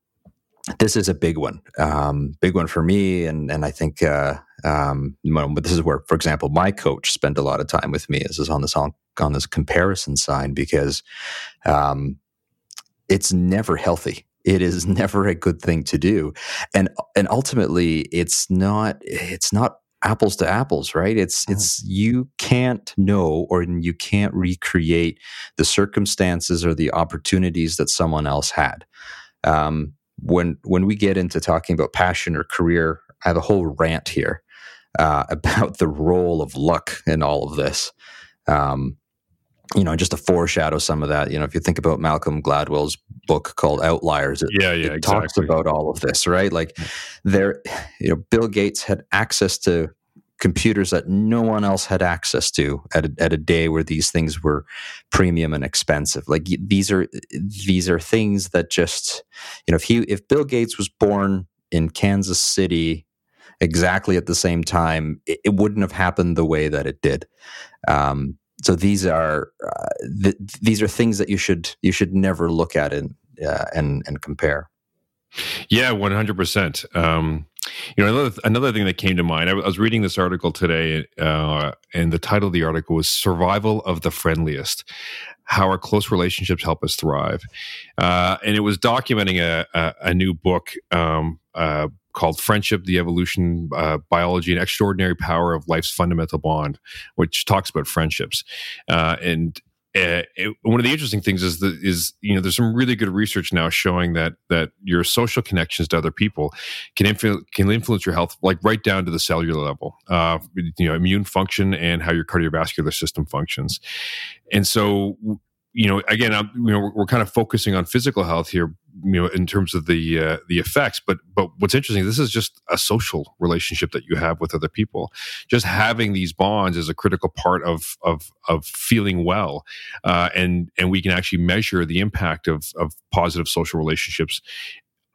this is a big one, um, big one for me, and and I think uh, um, but this is where, for example, my coach spent a lot of time with me. This is on this on, on this comparison side because um, it's never healthy. It is [laughs] never a good thing to do, and and ultimately, it's not it's not apples to apples, right? It's mm. it's you can't know or you can't recreate the circumstances or the opportunities that someone else had. Um, when when we get into talking about passion or career, I have a whole rant here uh, [laughs] about the role of luck in all of this. Um, you know, just to foreshadow some of that, you know, if you think about Malcolm Gladwell's book called Outliers, it, yeah, yeah, it exactly. talks about all of this, right? Like, there, you know, Bill Gates had access to computers that no one else had access to at a, at a day where these things were premium and expensive. Like these are these are things that just, you know, if he if Bill Gates was born in Kansas City exactly at the same time, it, it wouldn't have happened the way that it did. Um, so these are uh, th- these are things that you should you should never look at and uh, and and compare. Yeah, one hundred percent. Um, you know, another another thing that came to mind. I was reading this article today, uh, and the title of the article was "Survival of the Friendliest." How our close relationships help us thrive, uh, and it was documenting a, a, a new book um, uh, called Friendship, the Evolution, uh, Biology, and Extraordinary Power of Life's Fundamental Bond, which talks about friendships. Uh, and uh, it, one of the interesting things is that is you know there's some really good research now showing that that your social connections to other people can influ- can influence your health like right down to the cellular level uh, you know immune function and how your cardiovascular system functions. And so you know, again, I'm, you know, we're, we're, kind of focusing on physical health here, you know, in terms of the uh, the effects. But but what's interesting, this is just a social relationship that you have with other people. Just having these bonds is a critical part of of of feeling well, uh, and and we can actually measure the impact of of positive social relationships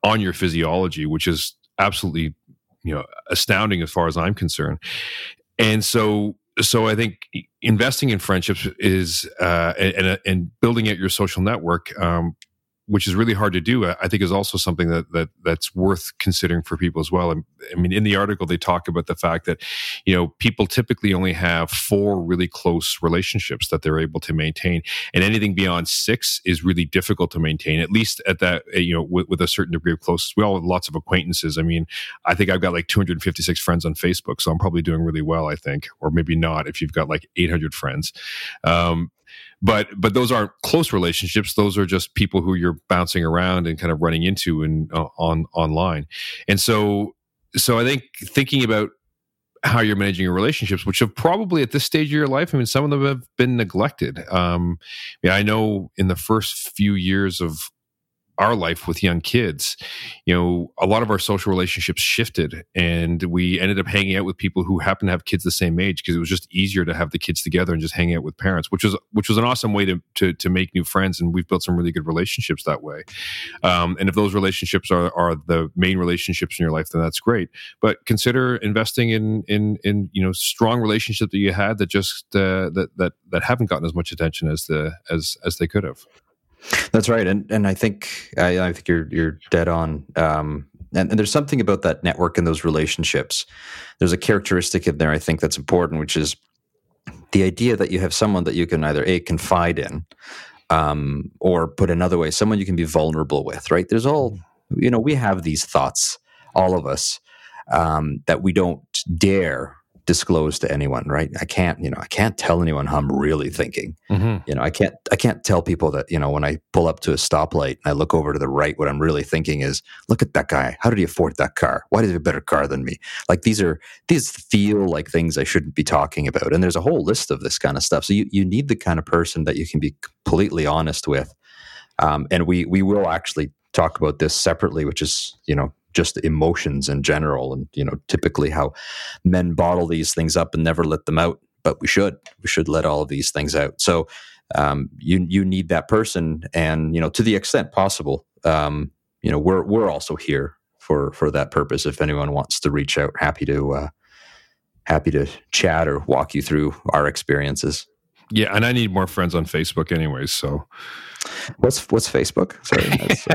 on your physiology, which is absolutely you know astounding as far as I'm concerned. And so so I think investing in friendships is uh, and and building out your social network um, which is really hard to do, I think is also something that, that that's worth considering for people as well. I mean, in the article, they talk about the fact that, you know, people typically only have four really close relationships that they're able to maintain. And anything beyond six is really difficult to maintain, at least at that, eh, you know, with, with a certain degree of closeness. We all have lots of acquaintances. I mean, I think I've got like 256 friends on Facebook, so I'm probably doing really well, I think, or maybe not if you've got like 800 friends. Um, but but those aren't close relationships. Those are just people who you're bouncing around and kind of running into and uh, on online. And so so i think thinking about how you're managing your relationships which have probably at this stage of your life i mean some of them have been neglected. Um yeah i know in the first few years of our life with young kids, you know, a lot of our social relationships shifted and we ended up hanging out with people who happen to have kids the same age because it was just easier to have the kids together and just hang out with parents, which was which was an awesome way to to, to make new friends and we've built some really good relationships that way. Um, and if those relationships are are the main relationships in your life, then that's great. But consider investing in in in you know strong relationships that you had that just uh, that that that haven't gotten as much attention as the as as they could have. That's right, and and I think I, I think you're you're dead on. Um, and, and, there's something about that network and those relationships. There's a characteristic in there I think that's important, which is the idea that you have someone that you can either a confide in, um, or put another way, someone you can be vulnerable with. Right? There's all you know. We have these thoughts, all of us, um, that we don't dare disclose to anyone, right? I can't, you know, I can't tell anyone how I'm really thinking. Mm-hmm. You know, I can't, I can't tell people that, you know, when I pull up to a stoplight and I look over to the right, what I'm really thinking is, look at that guy. How did he afford that car? Why does he have a better car than me? Like these are, these feel like things I shouldn't be talking about. And there's a whole list of this kind of stuff. So you, you need the kind of person that you can be completely honest with. Um, and we, we will actually talk about this separately, which is, you know, just emotions in general and you know typically how men bottle these things up and never let them out but we should we should let all of these things out. So um, you you need that person and you know to the extent possible um, you know we're we're also here for for that purpose. If anyone wants to reach out happy to uh, happy to chat or walk you through our experiences. Yeah and i need more friends on facebook anyways so What's what's Facebook? Sorry, [laughs] that's,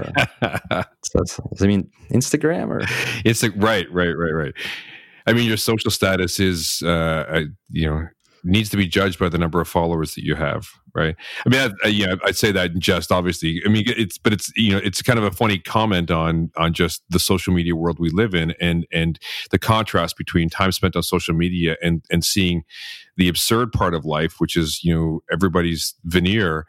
uh, that's, I mean Instagram or it's like right, right, right, right. I mean, your social status is, uh, you know, needs to be judged by the number of followers that you have, right? I mean, I, I, yeah, I'd say that just obviously. I mean, it's but it's you know, it's kind of a funny comment on on just the social media world we live in, and and the contrast between time spent on social media and and seeing the absurd part of life, which is you know everybody's veneer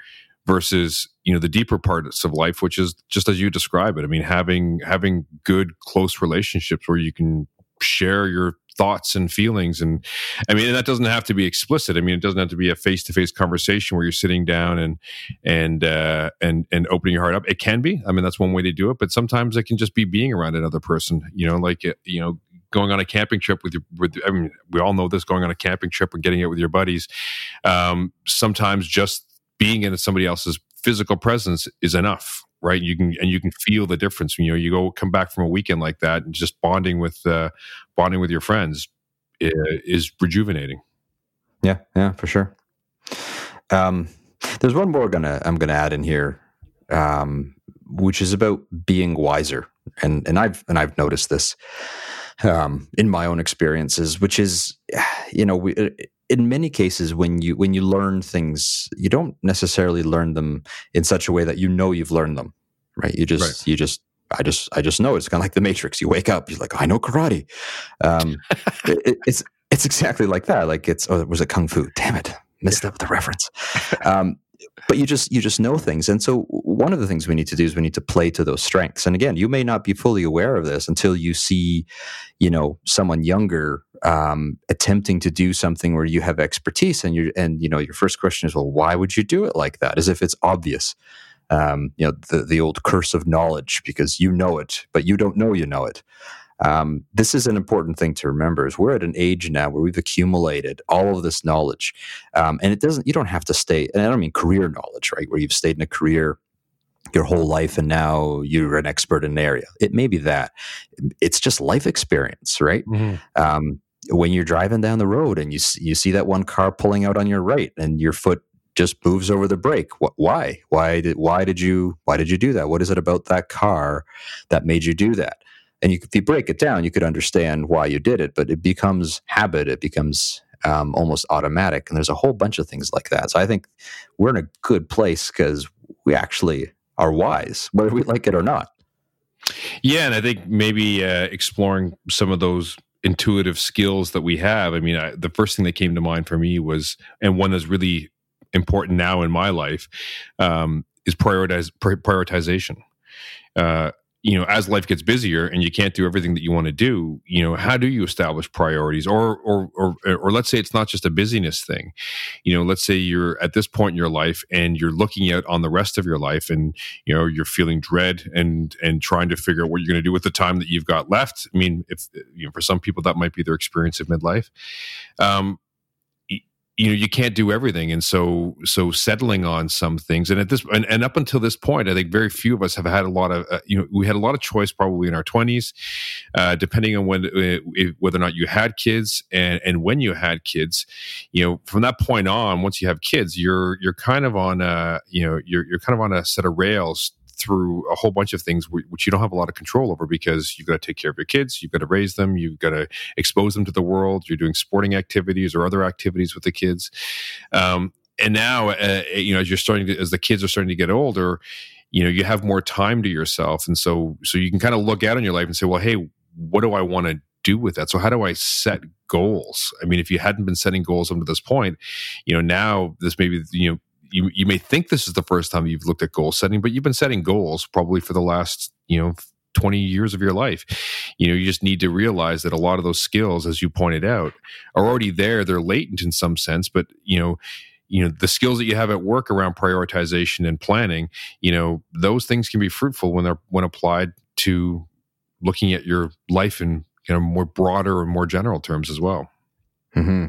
versus you know the deeper parts of life which is just as you describe it. I mean having having good close relationships where you can share your thoughts and feelings and i mean that doesn't have to be explicit. I mean it doesn't have to be a face-to-face conversation where you're sitting down and and uh and and opening your heart up. It can be. I mean that's one way to do it but sometimes it can just be being around another person you know like uh, you know going on a camping trip with your with i mean we all know this going on a camping trip and getting it with your buddies um sometimes just being in somebody else's physical presence is enough right? You can and you can feel the difference. You know you go come back from a weekend like that and just bonding with uh bonding with your friends is, is rejuvenating. Yeah yeah for sure. Um there's one more gonna i'm gonna add in here um which is about being wiser. And and i've and i've noticed this um in my own experiences which is you know we in many cases when you when you learn things you don't necessarily learn them in such a way that you know you've learned them right? You just right. you just i just i just know it's kind of like the matrix. You wake up you're like i know karate. Um, [laughs] it, it's it's exactly like that. Like it's oh was it kung fu? Damn it. Missed yeah. up the reference. [laughs] Um, but you just you just know things. And so one of the things we need to do is we need to play to those strengths. And again you may not be fully aware of this until you see you know someone younger um, attempting to do something where you have expertise and you and you know your first question is well why would you do it like that? As if it's obvious. Um, you know the the old curse of knowledge because you know it but you don't know you know it um, this is an important thing to remember is we're at an age now where we've accumulated all of this knowledge um, and it doesn't you don't have to stay and i don't mean career knowledge right where you've stayed in a career your whole life and now you're an expert in an area it may be that it's just life experience right mm-hmm. um, when you're driving down the road and you you see that one car pulling out on your right and your foot just moves over the brake. Why? Why did why did you why did you do that? What is it about that car that made you do that? And you, if you break it down, you could understand why you did it, but it becomes habit. It becomes um, almost automatic, and there's a whole bunch of things like that. So I think we're in a good place because we actually are wise, whether we like it or not. Yeah, and I think maybe uh, exploring some of those intuitive skills that we have. I mean, I, the first thing that came to mind for me was, and one that's really important now in my life, um, is prioritize prioritization. Uh, you know as life gets busier and you can't do everything that you want to do you know how do you establish priorities? Or or or or let's say it's not just a busyness thing. You know let's say you're at this point in your life and you're looking out on the rest of your life and you know you're feeling dread and and trying to figure out what you're going to do with the time that you've got left. I mean if you know for some people that might be their experience of midlife. Um you know you can't do everything. And so so settling on some things and at this and, and up until this point i think very few of us have had a lot of uh, you know we had a lot of choice probably in our 20s uh, depending on when uh, whether or not you had kids and and when you had kids. You know from that point on once you have kids you're you're kind of on a you know you're you're kind of on a set of rails through a whole bunch of things which you don't have a lot of control over because you've got to take care of your kids, you've got to raise them, you've got to expose them to the world. You're doing sporting activities or other activities with the kids, um, and now uh, you know as you're starting to as the kids are starting to get older, you know you have more time to yourself, and so so you can kind of look out on your life and say, well, hey, what do I want to do with that? So how do I set goals? I mean, if you hadn't been setting goals up to this point, you know, now this maybe you know you you may think this is the first time you've looked at goal setting, but you've been setting goals probably for the last you know 20 years of your life. You know, you just need to realize that a lot of those skills, as you pointed out, are already there. They're latent in some sense, but you know, you know, the skills that you have at work around prioritization and planning, you know, those things can be fruitful when they're when applied to looking at your life in you know more broader and more general terms as well. Mm-hmm.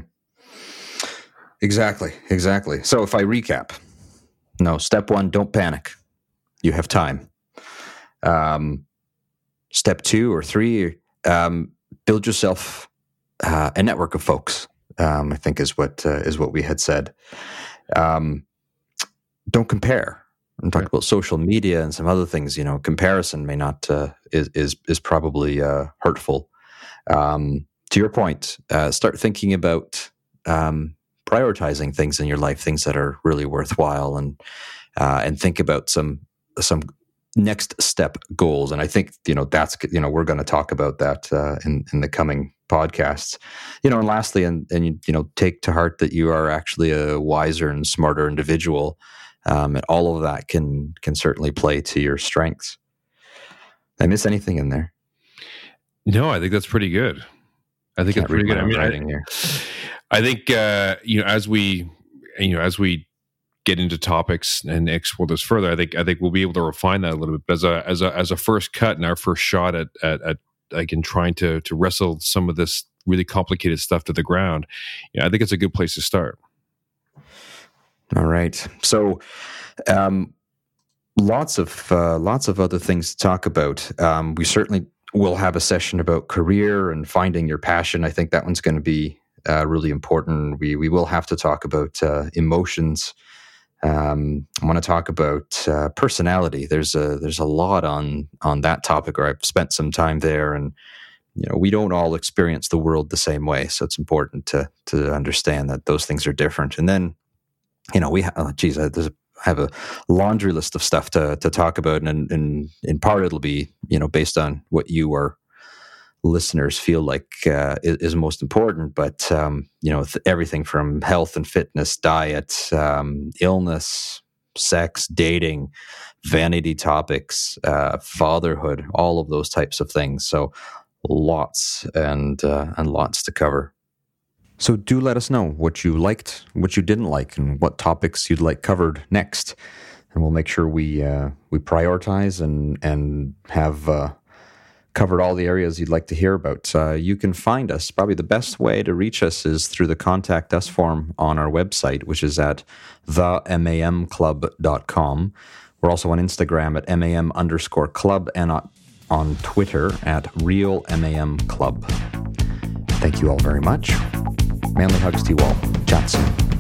Exactly, exactly. So if I recap, no, step one, don't panic. You have time. Um, step two or three, um, build yourself uh, a network of folks. Um, I think is what uh, is what we had said. Um, don't compare. I'm talking about social media and some other things. You know, comparison may not uh, is is is probably uh, hurtful. Um, to your point, uh, start thinking about um, prioritizing things in your life, things that are really worthwhile, and uh, and think about some some next step goals. And I think you know that's you know we're going to talk about that uh, in in the coming podcasts. You know, and lastly, and and you know take to heart that you are actually a wiser and smarter individual, um, and all of that can can certainly play to your strengths. I miss anything in there? No, I think that's pretty good. I think it's pretty good. I mean, I, here. I think uh, you know as we you know as we get into topics and explore this further, I think I think we'll be able to refine that a little bit. But as a as a as a first cut and our first shot at at, at again trying to to wrestle some of this really complicated stuff to the ground, yeah, I think it's a good place to start. All right, so. Um, lots of uh, lots of other things to talk about. Um, we certainly will have a session about career and finding your passion. I think that one's going to be uh, really important. We we will have to talk about uh, emotions. Um, I want to talk about uh, personality. There's a there's a lot on on that topic, or I've spent some time there, and you know we don't all experience the world the same way. So it's important to to understand that those things are different. And then, you know, we ha- oh, geez, I, there's a, have a laundry list of stuff to to talk about, and, and in part it'll be you know based on what you are listeners feel like uh, is, is, most important. But um, you know, th- everything from health and fitness, diet, um, illness, sex, dating, vanity topics, uh, fatherhood, all of those types of things. So lots and uh, and lots to cover. So do let us know what you liked, what you didn't like, and what topics you'd like covered next, and we'll make sure we uh, we prioritize and and have uh, covered all the areas you'd like to hear about. Uh, you can find us. Probably the best way to reach us is through the contact us form on our website, which is at themamclub.com. We're also on Instagram at mam underscore club and on Twitter at real mam club. Thank you all very much. Manly hugs all. Chat soon.